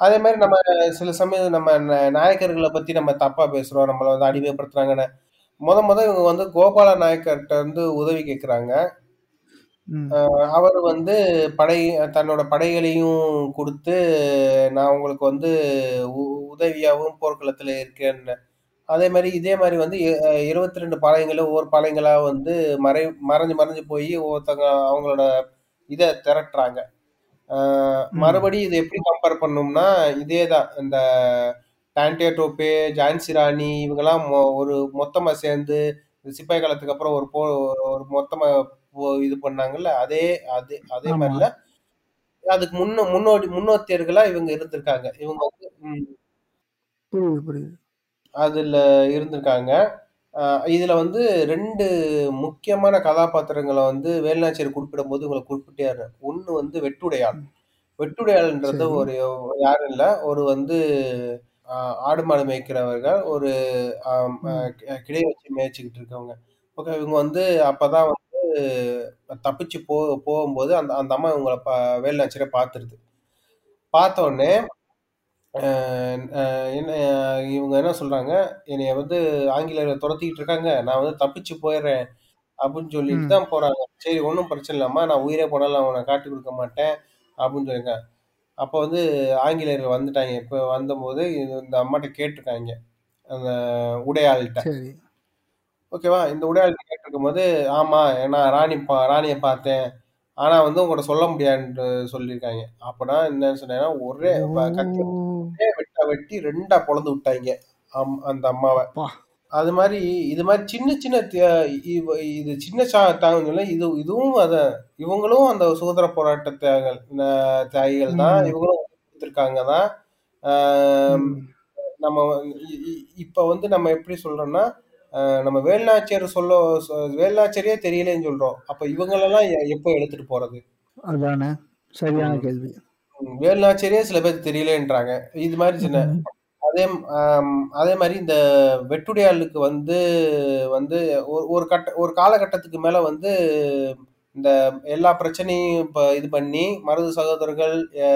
அதே மாரி நம்ம சில சமயம் நம்ம நாயக்கர்கள பத்தி நம்ம தப்பா பேசுறோம். நம்மள வந்து அடிமைப்படுத்துறாங்கன்னு. மொத மொத இவங்க வந்து கோபால நாயக்கர்ட்ட வந்து உதவி கேட்கறாங்க. ம். அவரு வந்து படை தன்னோட படைகளையும் குடுத்து, நான் உங்களுக்கு வந்து உ உதவியாவும் போர்க்களத்துல இருக்கேன்னு. அதே மாரி இதே மாரி வந்து எ அ 22 பாளையங்கள்ல ஒவ்வொரு பாளையங்களா வந்து மறை மறைஞ்சு மறைஞ்சு போயி ஒவ்வொருத்தங்க அவங்களோட இத திரட்டுறாங்க. ம். மறுபடியும் இத எப்படி கம்பேர் பண்ணோம்னா, இதே தான். இந்த டான்டே டோப்பே, ஜான்சி ராணி இவங்கலாம் மொ ஒரு மொத்தமா சேர்ந்து சிப்பாய் காலத்துக்கு அப்புறம் ஒரு போ ஒரு மொத்தமா போ இது பண்ணாங்கல்ல, அதே அதே அதே ஆமா. மாரில அதுக்கு முன்ன முன்னோடி முன்னோத்தியர்களா இவங்க இருந்திருக்காங்க. இவங்க வந்து ம். புரியுது, புரியுது. அதுல இருந்திருக்காங்க. அ இதுல வந்து 2 முக்கியமான கதாபாத்திரங்கள வந்து வேலுநாச்சியார் குறிப்பிடும்போது உங்களுக்கு குறிப்பிட்டாரு. ஒண்ணு வந்து வெட்டுடையாள். ம். வெட்டுடையாள்ன்றது சரி. ஒரு யாரும் இல்ல. ஒரு வந்து அ ஆடு மாடு மேய்க்கிறவர்கள். ஒரு அம் அ ம். வச்சு மேய்ச்சுக்கிட்டு இருக்கவங்க. ஓகே. இவங்க வந்து அப்பதான் வந்து தப்பிச்சு போ போகும்போது அந்த அந்த அம்மா இவங்கள ப வேலுநாச்சியார பார்த்துருது. பார்த்தோனே அ அ என்ன இவங்க என்ன சொல்றாங்க, "என்னைய வந்து ஆங்கிலேயர்கள் தொரத்திக்கிட்டு இருக்காங்க. நான் வந்து தப்பிச்சு போயிர்றேன்." அப்படின்னு சொல்லிட்டு ம். தான் போறாங்க. சரி ஒண்ணும் பிரச்சனை இல்லம்மா. நான் உயிரே போனாலும் நான் உன்ன காட்டிக் குடுக்க மாட்டேன். அப்படின்னு சொல்லியிருக்காங்க. அப்ப வந்து ஆங்கிலேயர்கள் வந்துட்டாய்ங்க. இப்ப வந்தபோது இது இந்த அம்மாட்ட கேட்டுருக்காய்ங்க. அந்த உடையாள்ட்ட. சரி. ஓகேவா? இந்த உடையாள்ட்ட கேட்டுருக்கும்போது, ஆமா நான் ராணி பா ராணிய பார்த்தேன். ஆனா வந்து உங்கட்ட சொல்ல முடியாதுன்ட்டு சொல்லியிருக்காய்ங்க. அப்பன்னா என்னன்னு சொன்னேன்னா, ஒரே கத்தி வெட்டா வெட்டி 2ஆ பொளந்து விட்டாய்ங்க. அம் அந்த அம்மாவ. அது மாரி இது மாரி சின்ன சின்ன இது சின்ன சா தியாகங்கள் இது இதுவும் அத இவங்களும் அந்த சுதந்திர போராட்ட தியாகிகள் தியாகிகள் தான். இவங்களும் குடுத்துருக்காங்க தான். நம்ம இப்ப வந்து நம்ம எப்படி சொல்றோம்னா, நம்ம வேலுநாச்சியார் சொல்ல வேலுநாச்சியாரே தெரியலேன்னு சொல்றோம். அப்ப இவங்களெல்லாம் எப்போ எடுத்துட்டு போறது? அதானே! சரியான. கேள்வி. வேலுநாச்சியாரே சில பேருக்கு தெரியலேன்றாங்க. இது மாரி சின்ன. *laughs* அதே அம் அதே மாரி இந்த வெட்டுடையாளுக்கு வந்து வந்து ஒரு ஒரு கட்ட ஒரு காலகட்டத்துக்கு மேல வந்து இந்த எல்லா பிரச்சனையும் இப்ப இது பண்ணி, மருது சகோதரர்கள் அ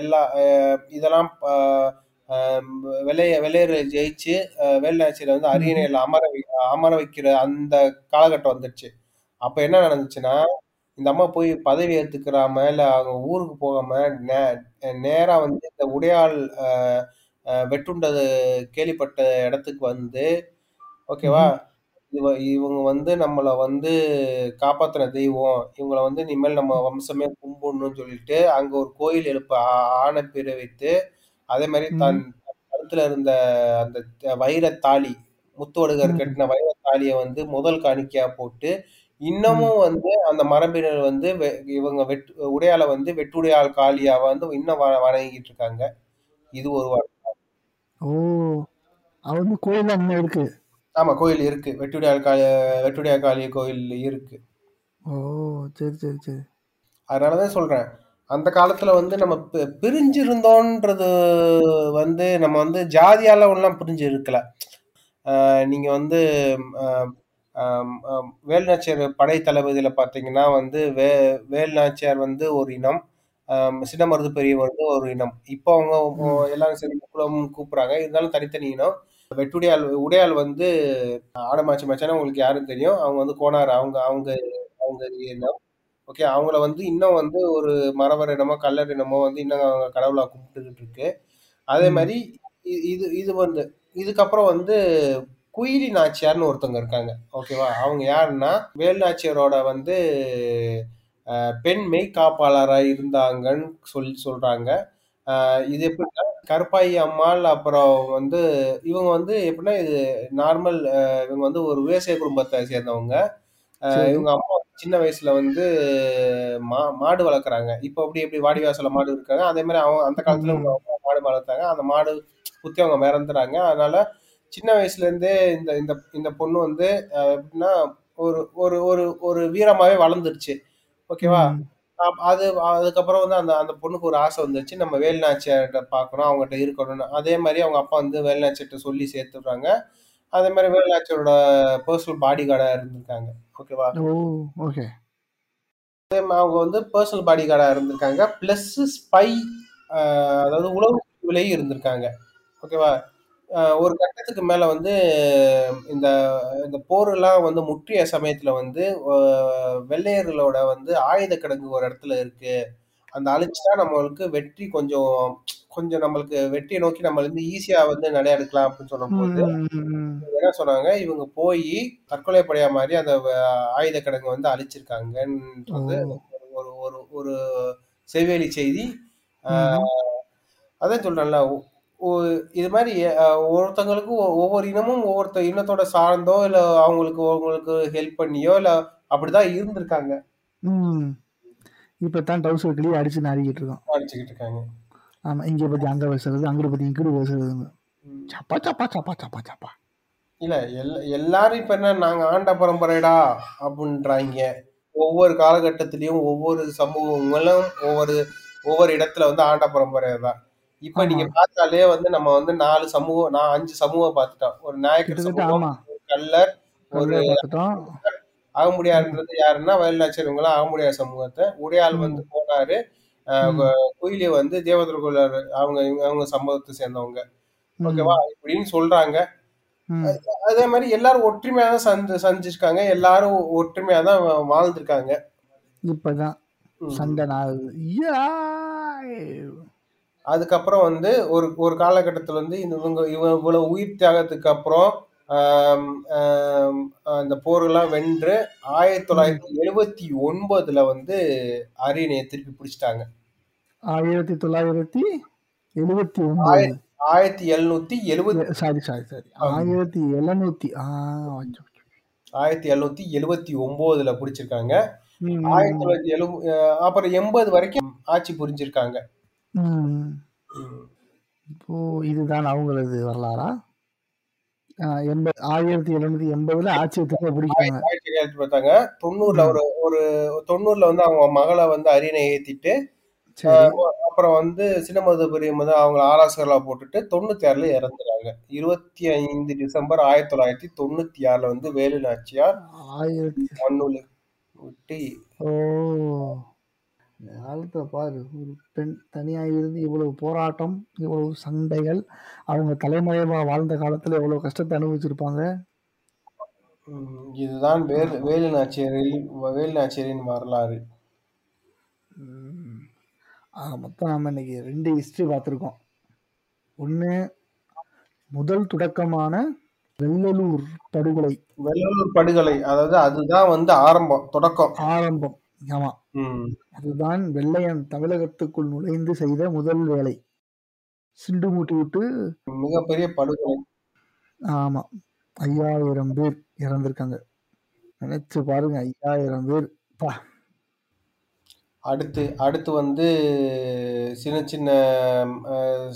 எல்லா அ இதெல்லாம் ப அ வெள்ளைய வெள்ளையர ஜெயிச்சு அ வேலுநாச்சியார வந்து ம்ஹ்ம். அரியணையில அமர வை அமர வைக்கிற அந்த காலகட்டம் வந்துருச்சு. அப்ப என்ன நடந்துச்சுன்னா, இந்த அம்மா போய் பதவி ஏத்துக்கிறாம, இல்ல அவங்க ஊருக்கு போகாம, நே நேரா வந்து இந்த உடையாள் அ வெட்டுண்டது கேள்விப்பட்ட இடத்துக்கு வந்து, ஓகேவா? ம்ஹ்ம். இவ இவங்க வந்து நம்மள வந்து காப்பாத்துன தெய்வம். இவங்கள வந்து இனிமேல் நம்ம ம். வம்சமே கும்பிடணும்னு சொல்லிட்டு, அங்க ஒரு கோயில் எழுப்ப ஆ ஆணை பிறவித்து, அதே மாரி தன். கழுத்துல இருந்த அந்த த வைரத் தாலி, முத்துவடுகர் ம். கட்டின வைரத் தாலிய வந்து முதல் காணிக்கையா போட்டு, ம். இன்னமும் வந்து அந்த மரபினர் வந்து வெ இவங்க வெட் உடையாள வந்து வெட்டுடையாள் காளியா வந்து இன்னும் வ வணங்கிட்டு இருக்காங்க. இது ஒரு வரலாறு. ஓ! வந்து கோயில்ல இன்னும் இருக்கு. ஆமா கோயில் இருக்கு. வெட்டுடையாள் கா வெட்டுடையாள் காளி கோயில் இருக்கு. ஓ! சரி, சரி, சரி. அதனால தான் சொல்றேன். அந்த காலத்துல வந்து நம்ம பிரிஞ்சிருந்தோன்றது வந்து நம்ம வந்து ஜாதியால ஒண்லாம் பிரிஞ்சு இருக்கல. நீங்க வந்து வேலுநாச்சியார் படை தளபதியில பாத்தீங்கன்னா வந்து வே வேலுநாச்சியார் வந்து ஒரு இனம் சின்னமருது பெரியவர் வந்து ஒரு இனம். இப்போ அவங்க. எல்லாரும் சேர்ந்து குலம் கூப்பிடுறாங்க. இருந்தாலும் தனித்தனி இனம். வெட்டுடையாள் உடையாள் வந்து ஆடமாச்சி மச்சானா உங்களுக்கு யாரும் தெரியும். அவங்க வந்து கோனார். அவங்க அவங்க அவங்க இனம். ஓகே அவங்கள வந்து இன்னும் வந்து ஒரு மறவர் இனமோ கல்லர் இனமோ வந்து இன்னும் அவங்க கடவுளா கும்பிட்டுக்கிட்டு இருக்கு. அதே. மாதிரி இது இது வந்து இதுக்கப்புறம் வந்து குயிலி நாச்சியார்னு ஒருத்தவங்க இருக்காங்க. ஓகேவா அவங்க யாருன்னா வேலு நாச்சியாரோட வந்து பெண் மெய்காப்பாளரா இருந்தாங்கன்னு சொல்லி சொல்றாங்க. இது எப்படின்னா கருப்பாயி அம்மாள் அப்புறம் வந்து இவங்க வந்து எப்படின்னா இது நார்மல் இவங்க வந்து ஒரு விவசாய குடும்பத்தை சேர்ந்தவங்க. சரி. இவங்க அம்மா சின்ன வயசுல வந்து மா மாடு வளர்க்குறாங்க. இப்போ அப்படி எப்படி வாடி வாசல்ல மாடு இருக்காங்க. அதே மாதிரி அவங்க அந்த காலத்துல ம். இவங்க அம்மா மாடு வளர்த்தாங்க. அந்த மாடு குத்தி அவங்க இறந்துறாங்க அதனால சின்ன வயசுல இருந்தே இந்த இந்த இந்த பொண்ணு வந்து எப்படின்னா ஒரு ஒரு ஒரு ஒரு வீரமாவே வளர்ந்துருச்சு. ஓகேவா? அது அதுக்கப்புறம் வந்து அந்த அந்த பொண்ணுக்கு ஒரு ஆசை வந்துருச்சு. நம்ம வேலுநாச்சியார்கிட்ட பார்க்கணும் அவங்ககிட்ட இருக்கணும்னு. அதே மாதிரி அவங்க அப்பா வந்து வேலுநாச்சியார்ட்ட சொல்லி சேர்த்துடுறாங்க. அதே மாதிரி வேலுநாச்சியாரோட பர்சனல் பாடி கார்டா இருந்திருக்காங்க. ஓகேவா? ஓகே. அதே மாதிரி அவங்க வந்து பர்சனல் பாடி கார்டா இருந்திருக்காங்க. பிளஸ் ஸ்பை அதாவது உளவு பிரிவுலையும் இருந்திருக்காங்க. ஓகேவா? ஒரு கட்டத்துக்கு மேல வந்து இந்த இந்த போரெல்லாம் வந்து முற்றிய சமயத்துல வந்து வெள்ளையர்களோட வந்து ஆயுத கிடங்கு ஒரு இடத்துல இருக்கு அந்த அழிச்சுட்டா நம்மளுக்கு வெற்றி கொஞ்சம் கொஞ்சம் நம்மளுக்கு வெற்றியை நோக்கி நம்ம வந்து ஈஸியா வந்து நடையெடுக்கலாம் அப்படின்னு சொல்லும்போது ம். என்ன சொன்னாங்க இவங்க போய் தற்கொலை படையா மாதிரி அந்த வ- ஆயுத கிடங்கு வந்து அழிச்சிருக்காங்கன்றது ஓ ஒரு ஒரு ஒரு செவ்வேலி செய்தி ம்ஹும். ஆஹ் அதான் சொல்றேன்ல இது மாதிரி ஒவ்வொருத்தங்களுக்கும் ஒவ்வொரு இனமும் ஒவ்வொருத்த இனத்தோட சார்ந்தோ இல்ல அவங்களுக்கு அவங்களுக்கு ஹெல்ப் பண்ணியோ இல்ல அப்படிதான் இருந்திருக்காங்க. ம். இப்பதான் டவுசர் கிளியே அடிச்சு நாடிக்கிட்டு இருக்கோம். அடிச்சுக்கிட்டு இருக்காங்க. ஆமா இங்க பத்தி அங்க பேசுறது அங்கிட்ட பத்தி இங்கிட்டு பேசுறதுங்க ம். சப்பா சப்பா சப்பா சப்பா சப்பா. இல்ல எல்லா எல்லாரும் இப்ப என்ன நாங்க ஆண்ட பரம்பரைடா அப்படின்றாங்க. ஒவ்வொரு காலகட்டத்திலயும் ஒவ்வொரு சமூகங்களும் ஒவ்வொரு ஒவ்வொரு இடத்துல வந்து ஆண்ட பரம்பரை தான். இப்ப நீங்க பார்த்தாலே வந்து நம்ம வந்து நாலு சமூகம் நான் அஞ்சு சமூகம் பார்த்துட்டோம். ஒரு நாயக்கர் சமூகம் கல்லர் ஒரு அகமுடியார்ன்றது யாருன்னா வயலாச்சர் இவங்களாம் அகமுடியார் சமூகத்தை. உடையாள் வந்து போனாரு. குயிலி வந்து தேவதர்குலர் அவங்க அவங்க சமூகத்தை சேர்ந்தவங்க. ஓகேவா? இப்படின்னு சொல்றாங்க. அதே மாதிரி எல்லாரும் ஒற்றுமையா தான் சஞ்சு சஞ்சிருக்காங்க எல்லாரும் ஒற்றுமையா தான் வாழ்ந்திருக்காங்க. இப்பதான். சண்டை யாய். அதுக்கப்புறம் வந்து ஒரு ஒரு காலகட்டத்தில் வந்து இவங்க இவங்க இவ்வளவு உயிர் தியாகத்துக்கு அப்புறம் அந்த போரெல்லாம் வென்று ஆயிரத்தி தொள்ளாயிரத்தி எழுபத்தி ஒன்பதுல வந்து அரியணையை திருப்பி பிடிச்சிட்டாங்க. ஆயிரத்தி தொள்ளாயிரத்தி எழுபத்தி ஒன்பது. ஆயிரத்தி எழுநூத்தி எழுபத்தி சாரி சாரி சாரி. ஆயிரத்தி எழுநூத்தி. ஆயிரத்தி எழுநூத்தி எழுபத்தி ஒன்பதுல பிடிச்சிருக்காங்க. ஆயிரத்தி தொள்ளாயிரத்தி எழு அப்புறம் எண்பது வரைக்கும் ஆட்சி புரிஞ்சிருக்காங்க. ம். இப்போ இதுதான் அவங்களது வரலாறா? ஆ, எண்பது ஆயிரத்தி எழுநூத்தி எண்பதுல ஆட்சியத்துக்கு பிடிக்கிறாங்க. ஆயிரத்தி பார்த்தாங்க தொண்ணூறுல ஒரு ஒரு தொண்ணூறுல வந்து அவங்க மகளை வந்து அரியணை ஏத்திட்டு சரி. அப்புறம் வந்து சின்னமருது பெரியம் வந்து அவங்க ஆலோசகர்களா போட்டுட்டு தொண்ணூத்தி ஆறுல இறந்துறாங்க. இருபத்தி ஐந்து டிசம்பர் ஆயிரத்தி தொள்ளாயிரத்தி தொண்ணூத்தி ஆறுல வந்து வேலு நாச்சியார் ஆயிரத்தி மண்ணுல விட்டு ஓ. இந்த காலத்துல பாரு ஒரு பெண் தனியா இருந்து இவ்வளவு போராட்டம் இவ்வளவு சண்டைகள் அவங்க தலைமறைவா வாழ்ந்த காலத்துல எவ்வளவு கஷ்டத்தை அனுபவிச்சிருப்பாங்க? இதுதான் வேலு வேலு நாச்சியரில் வேலு நாச்சியரின் வரலாறு. ஆக மொத்தம் நம்ம இன்னைக்கு ரெண்டு ஹிஸ்டரி பார்த்துருக்கோம். ஒன்று முதல் தொடக்கமான வெள்ளலூர் படுகொலை. வெள்ளலூர் படுகொலை அதாவது அதுதான் வந்து ஆரம்பம் தொடக்கம். ஆரம்பம். ஆமா. அதுதான் வெள்ளையன் தமிழகத்துக்குள் நுழைந்து செய்த முதல் வேலை. சிண்டு மூட்டி விட்டு மிகப்பெரிய படுகொலை. ஆமா. ஐயாயிரம் பேர் இறந்திருக்காங்க. நினைச்சு பாருங்க ஐயாயிரம் பேர். பா. அடுத்து அடுத்து வந்து சின்ன சின்ன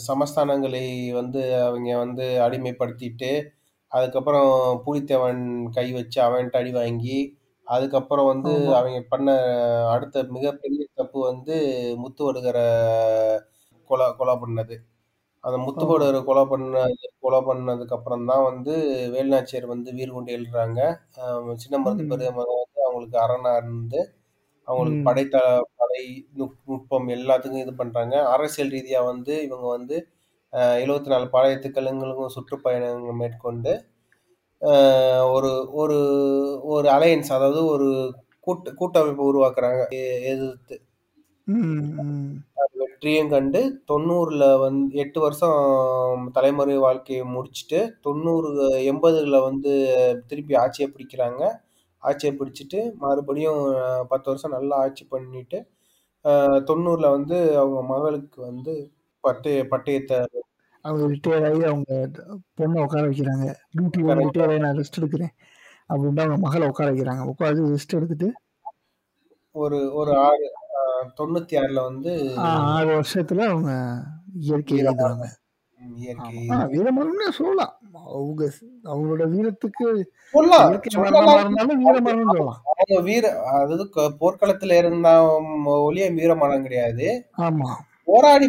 சமஸ்தானங்களை வந்து அவங்க வந்து அடிமைப்படுத்திட்டு அதுக்கப்புறம் பூலித்தேவன் கை வச்சு அவன்கிட்ட அடி வாங்கி அதுக்கப்புறம் வந்து ஆமா. அவங்க பண்ண அடுத்த மிகப்பெரிய தப்பு வந்து முத்து வடுகரை கொலை கொலை பண்ணது. அந்த முத்துப்போடரை கொலை பண்ண கொலை பண்ணதுக்கு அப்புறம் தான் வந்து வேலுநாச்சியார் வந்து வீறு கொண்டு எழுறாங்க சின்ன மருது ம். பெருமாள் வந்து அவங்களுக்கு அரணா இருந்து அவங்களுக்கு ம். படைத்த படை நுட்- நுட்பம் எல்லாத்துக்கும் இது பண்றாங்க. அரசியல் ரீதியா வந்து இவங்க வந்து எழுபத்தி நாலு பாளையத்துக்களுங்களுக்கும் சுற்றுப்பயணங்கள் மேற்கொண்டு ஒரு ஒரு ஒரு அலையன்ஸ் அதாவது ஒரு கூட்ட கூட்டமைப்பு உருவாக்குறாங்க. எதிர்த்து. வெற்றியும் கண்டு தொண்ணூறுல வந்து எட்டு வருஷம் தலைமுறை வாழ்க்கையை முடிச்சுட்டு தொண்ணூறு எண்பதுல வந்து திருப்பி ஆட்சியை பிடிக்கிறாங்க. ஆட்சியை பிடிச்சிட்டு மறுபடியும் பத்து வருஷம் நல்லா ஆட்சி பண்ணிட்டு தொண்ணூறுல வந்து அவங்க மகளுக்கு வந்து பட்டய பட்டயத்தை அவங்க ரிட்டையர் ஆகி அவங்க பொண்ணை உட்கார வைக்கிறாங்க. டியூட்டி வந்து ரிட்டையர் ஆகி நான் ரெஸ்ட் எடுக்கிறேன். அப்படின்னு அவங்க மகளை உட்கார வைக்கிறாங்க. உட்காந்து ரெஸ்ட் எடுத்துட்டு ஒரு ஒரு ஆறு தொண்ணூத்தி ஆறுல வந்து ஆறு வருஷத்துல அவங்க இயற்கை. ஆ, வீரமரணம்னு சொல்லலாம். அவங்க அவங்களோட வீரத்துக்கு வீர அதாவது போர்க்களத்துல இருந்த ஒளிய வீரமரணம் கிடையாது. ஆமா. போராடி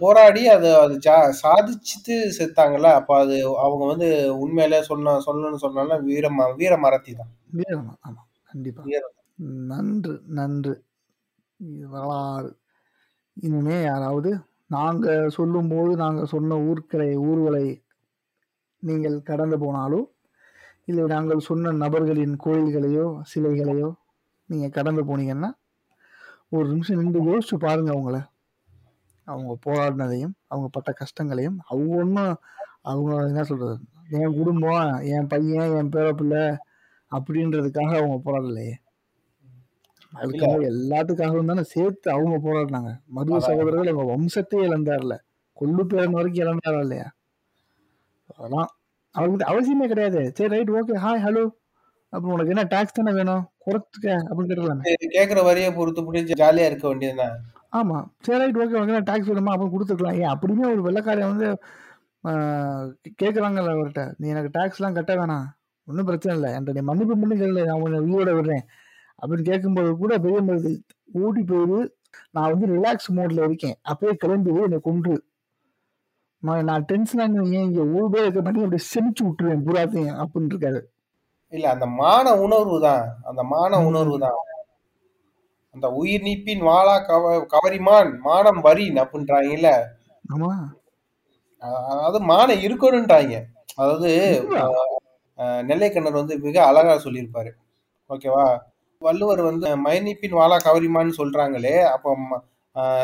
போராடி அதை அது சாதிச்சுட்டு செத்தாங்கல்ல அப்ப அது அவங்க வந்து உண்மையில சொன்ன சொல்லணும்னு சொன்னாலும் வீர ம- வீர மரத்தி தான். வீரம் ஆமா கண்டிப்பா. வீரம். நன்று நன்று. வரலாறு. இனிமே யாராவது நாங்க சொல்லும்போது நாங்க சொன்ன ஊர்களை ஊர்களை நீங்கள் கடந்து போனாலோ இல்லை நாங்கள் சொன்ன நபர்களின் கோயில்களையோ சிலைகளையோ நீங்க கடந்து போனீங்கன்னா ஒரு நிமிஷம் நின்று யோசிச்சு பாருங்க அவங்கள. அவங்க போராடினதையும் அவங்க பட்ட கஷ்டங்களையும் அவங்க ஒன்றும் அவங்க என்ன சொல்றது? என் குடும்பம் என் பையன் என் பேர பிள்ளை அப்படின்றதுக்காக அவங்க போராடலையே. அதுக்காக எல்லாத்துக்காகவும் தானே சேர்த்து அவங்க போராடினாங்க. மருவ அதான். சகோதரர்கள் அவங்க வம்சத்தையே இழந்தார்ல. கொள்ளு பேரன் வரைக்கும் இழந்தாரா இல்லையா? அதெல்லாம் அவருக்கு அவசியமே கிடையாது. சரி ரைட் ஓகே ஹாய் ஹலோ அப்புறம் உனக்கு என்ன டாக்ஸ் தானே வேணும்? குறைச்சுக்க அப்படின்னு கேட்டுக்கலாமே. கேக்குற வரியை பொறுத்து பிடிச்சி ஜாலியா இருக்க வேண்டியதுதான். ஆமா. சரி ரைட் ஓகே உனக்கு என்ன டாக்ஸ் வேணுமா அப்புறம் கொடுத்துக்கலாம். ஏன் அப்படியுமே ஒரு வெள்ளக்காரன் வந்து கேட்குறாங்கல்ல அவர்கிட்ட நீ எனக்கு டாக்ஸ்லாம் கட்ட வேணாம். ஒன்றும் பிரச்சனை இல்லை. என்கிட்ட நீ மன்னிப்பு பண்ணி கேட்கல நான் உன்னை உயிரோட விடுறேன். அப்படின்னு கேட்கும்போது கூட பெரிய மருது ஓடி போயிடு நான் வந்து ரிலாக்ஸ் மோட்ல இருக்கேன். அப்பயே கிளம்பி என்னை கொண்டு நான் நான் ஏன் இங்கே ஒரு பேர் இருக்க மாட்டேன் அப்படி செமிச்சு விட்டுருவேன் பூராத்தையும் அப்படின்னு இருக்காரு. இல்ல அந்த மான உணர்வு தான். அந்த மான ம். உணர்வு தான். அந்த உயிர் நீப்பின் வாளா கவ கவரிமான் மானம் வரின் அப்படின்றாங்கல்ல அதாவது மானம் இருக்கணும்ன்றாங்க அதாவது நெல்லைக்கண்ணர் வந்து மிக அழகா சொல்லியிருப்பாரு. ஓகேவா? வள்ளுவர் வந்து மைனிப்பின் வாளா கவரிமான்னு சொல்றாங்களே அப்போ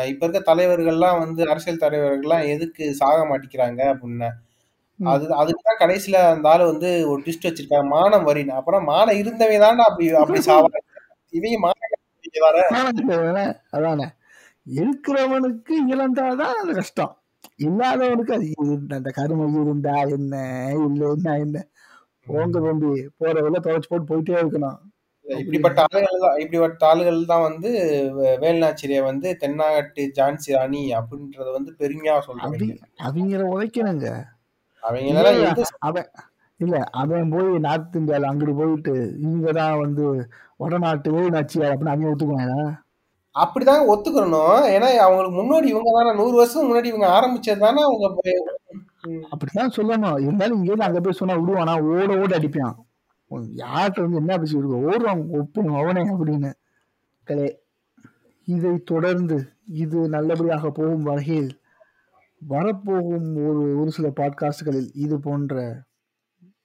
இப்ப இருக்க தலைவர்கள்லாம் வந்து அரசியல் தலைவர்கள்லாம் எதுக்கு சாக மாட்டேங்கிறாங்க அப்படின்னு. அது அதுக்கு தான் கடைசியில அந்த ஆளு வந்து ஒரு ட்விஸ்ட் வச்சிருக்காங்க மானம் வரின் அப்புறம் மானம் இருந்தவன் தானே அப்படி அப்படி சாவாங்க. இவங்க அதானே. இருக்கிறவனுக்கு இழந்தாதான் அது கஷ்டம். இல்லாதவனுக்கு அது அந்த கருமை இருந்தா என்ன இல்லைன்னா என்ன போங்க தம்பி போற வேலை துவைச்சு போட்டு போயிட்டே இருக்கணும். இப்படிப்பட்ட ஆளுகள் தான் இப்படிப்பட்ட ஆளுகள் தான் வந்து வேலுநாச்சிரிய வந்து தென்னாட்டு ஜான்சி ராணி அப்படின்றத வந்து பெருமையா சொல்றாங்க. அவங்க அவங்கள உழைக்கணுங்க அவங்க அவன் இல்ல அவன் போய் நார்த் இந்தியால அங்கிட்டு போயிட்டு இவங்கதான் வந்து வடநாட்டு வேலுநாச்சியார் அப்படின்னு அவங்க ஒத்துக்குவாங்க அப்படிதான் ஒத்துக்கணும். ஏன்னா அவங்களுக்கு முன்னாடி இவங்க தானே நூறு வருஷம் முன்னாடி இவங்க ஆரம்பிச்சது தானே அவங்க. அப்படித்தான் சொல்லணும். இருந்தாலும் இங்கே அங்க போய் சொன்னா விடுவானா? ஓட ஓட அடிப்பான். யார்கிட்ட வந்து என்ன பேசி விடுவோம் ஓடுவான் ஒப்பனும் அவனே அப்படின்னு. கலே இதை தொடர்ந்து இது நல்லபடியாக போகும் வகையில் வரப்போகும் ஒரு ஒரு சில பாட்காஸ்டுகளில் இது போன்ற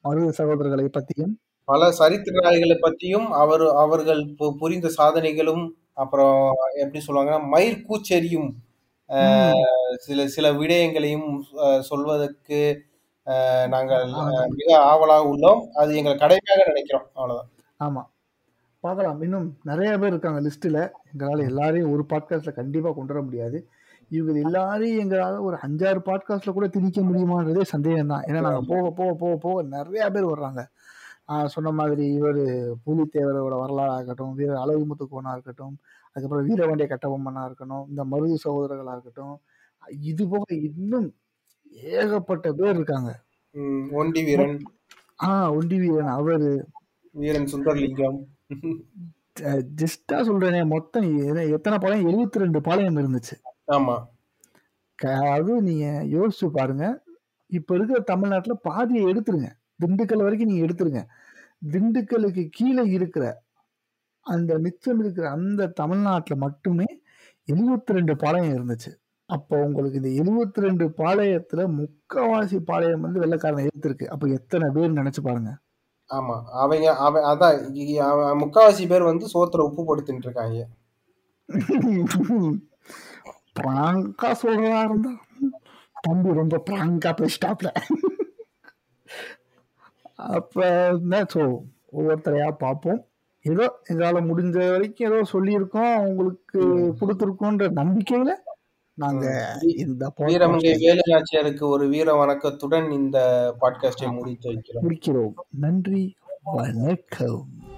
மருத சகோதரர்களை பற்றியும் பல சரித்திர நாயகளை பத்தியும் அவர் அவர்கள் பு- புரிந்த சாதனைகளும் அப்புறம் எப்படி சொல்லுவாங்கன்னா மயிர் கூச்செறியும் அஹ், சில சில விடயங்களையும் அஹ், சொல்வதற்கு அஹ், நாங்கள் அஹ், மிக ஆவலாக உள்ளோம். அது எங்கள் கடமையாக நினைக்கிறோம். அவ்வளவுதான். ஆமா. பார்க்கலாம். இன்னும் நிறைய பேர் இருக்காங்க லிஸ்ட்ல. எங்களால் எல்லாரையும் ஒரு பாட்காஸ்ட்ல கண்டிப்பா கொண்டு வர முடியாது. இவங்க எல்லாரையும் எங்களால ஒரு அஞ்சாறு பாட்காஸ்ட்ல கூட திணிக்க முடியுமான்றதே சந்தேகம் தான் ஏன்னா நாங்க போக போக போக போக நிறைய பேர் வர்றாங்க. சொன்ன மாதிரி இவர் புலித்தேவரோட வரலாறா இருக்கட்டும் வீர அழகு முத்துக்கோனா இருக்கட்டும் அதுக்கப்புறம் வீரவண்டிய கட்டபொம்மனா இருக்கட்டும் இந்த மருது சகோதரர்களா இருக்கட்டும் இது போக இன்னும் ஏகப்பட்ட பேர் இருக்காங்க. ஒண்டி வீரன். ஆஹ் ஒண்டி வீரன் அவரு. வீரன் சுந்தரலிங்கம். ஜஸ்டா சொல்றேனே மொத்தம் எத்தனை பாளையம்? எழுபத்தி ரெண்டு பாளையம் இருந்துச்சு. ஆமா. அதாவது நீங்க யோசிச்சு பாருங்க. இப்ப இருக்கிற தமிழ்நாட்டுல பாதியை எடுத்துருங்க. திண்டுக்கல் வரைக்கும் நீங்க எடுத்துருங்க. திண்டுக்கலுக்கு கீழே இருக்கிற அந்த மிச்சம் இருக்கிற அந்த தமிழ்நாட்டுல மட்டுமே 72 ரெண்டு பாளையம் இருந்துச்சு. அப்போ உங்களுக்கு இந்த 72 ரெண்டு பாளையத்துல முக்காவாசி பாளையம் வந்து வெள்ளைக்காரன் எடுத்திருக்கு. அப்ப எத்தனை பேர் நினைச்சு பாருங்க. ஆமா. அவங்க அவன் அதான் முக்காவாசி பேர் வந்து சோத்துல உப்பு போட்டு இருக்காங்க பிராங்கா சொல்றதா இருந்தா தம்பி ரொம்ப பிராங்கா பேசிட்டாப்ல. அப்ப என்ன ஸோ ஒவ்வொருத்தரையா பார்ப்போம். ஏதோ எங்களால முடிஞ்ச வரைக்கும் ஏதோ சொல்லியிருக்கோம் உங்களுக்கு கொடுத்துருக்கோன்ற நம்பிக்கையில நாங்க இந்த வீரமங்கை podcast வேலு நாச்சியாருக்கு ஒரு வீர வணக்கத்துடன் இந்த பாட்காஸ்டை முடித்து வைக்கிறோம். முடிக்கிறோம். நன்றி வணக்கம்.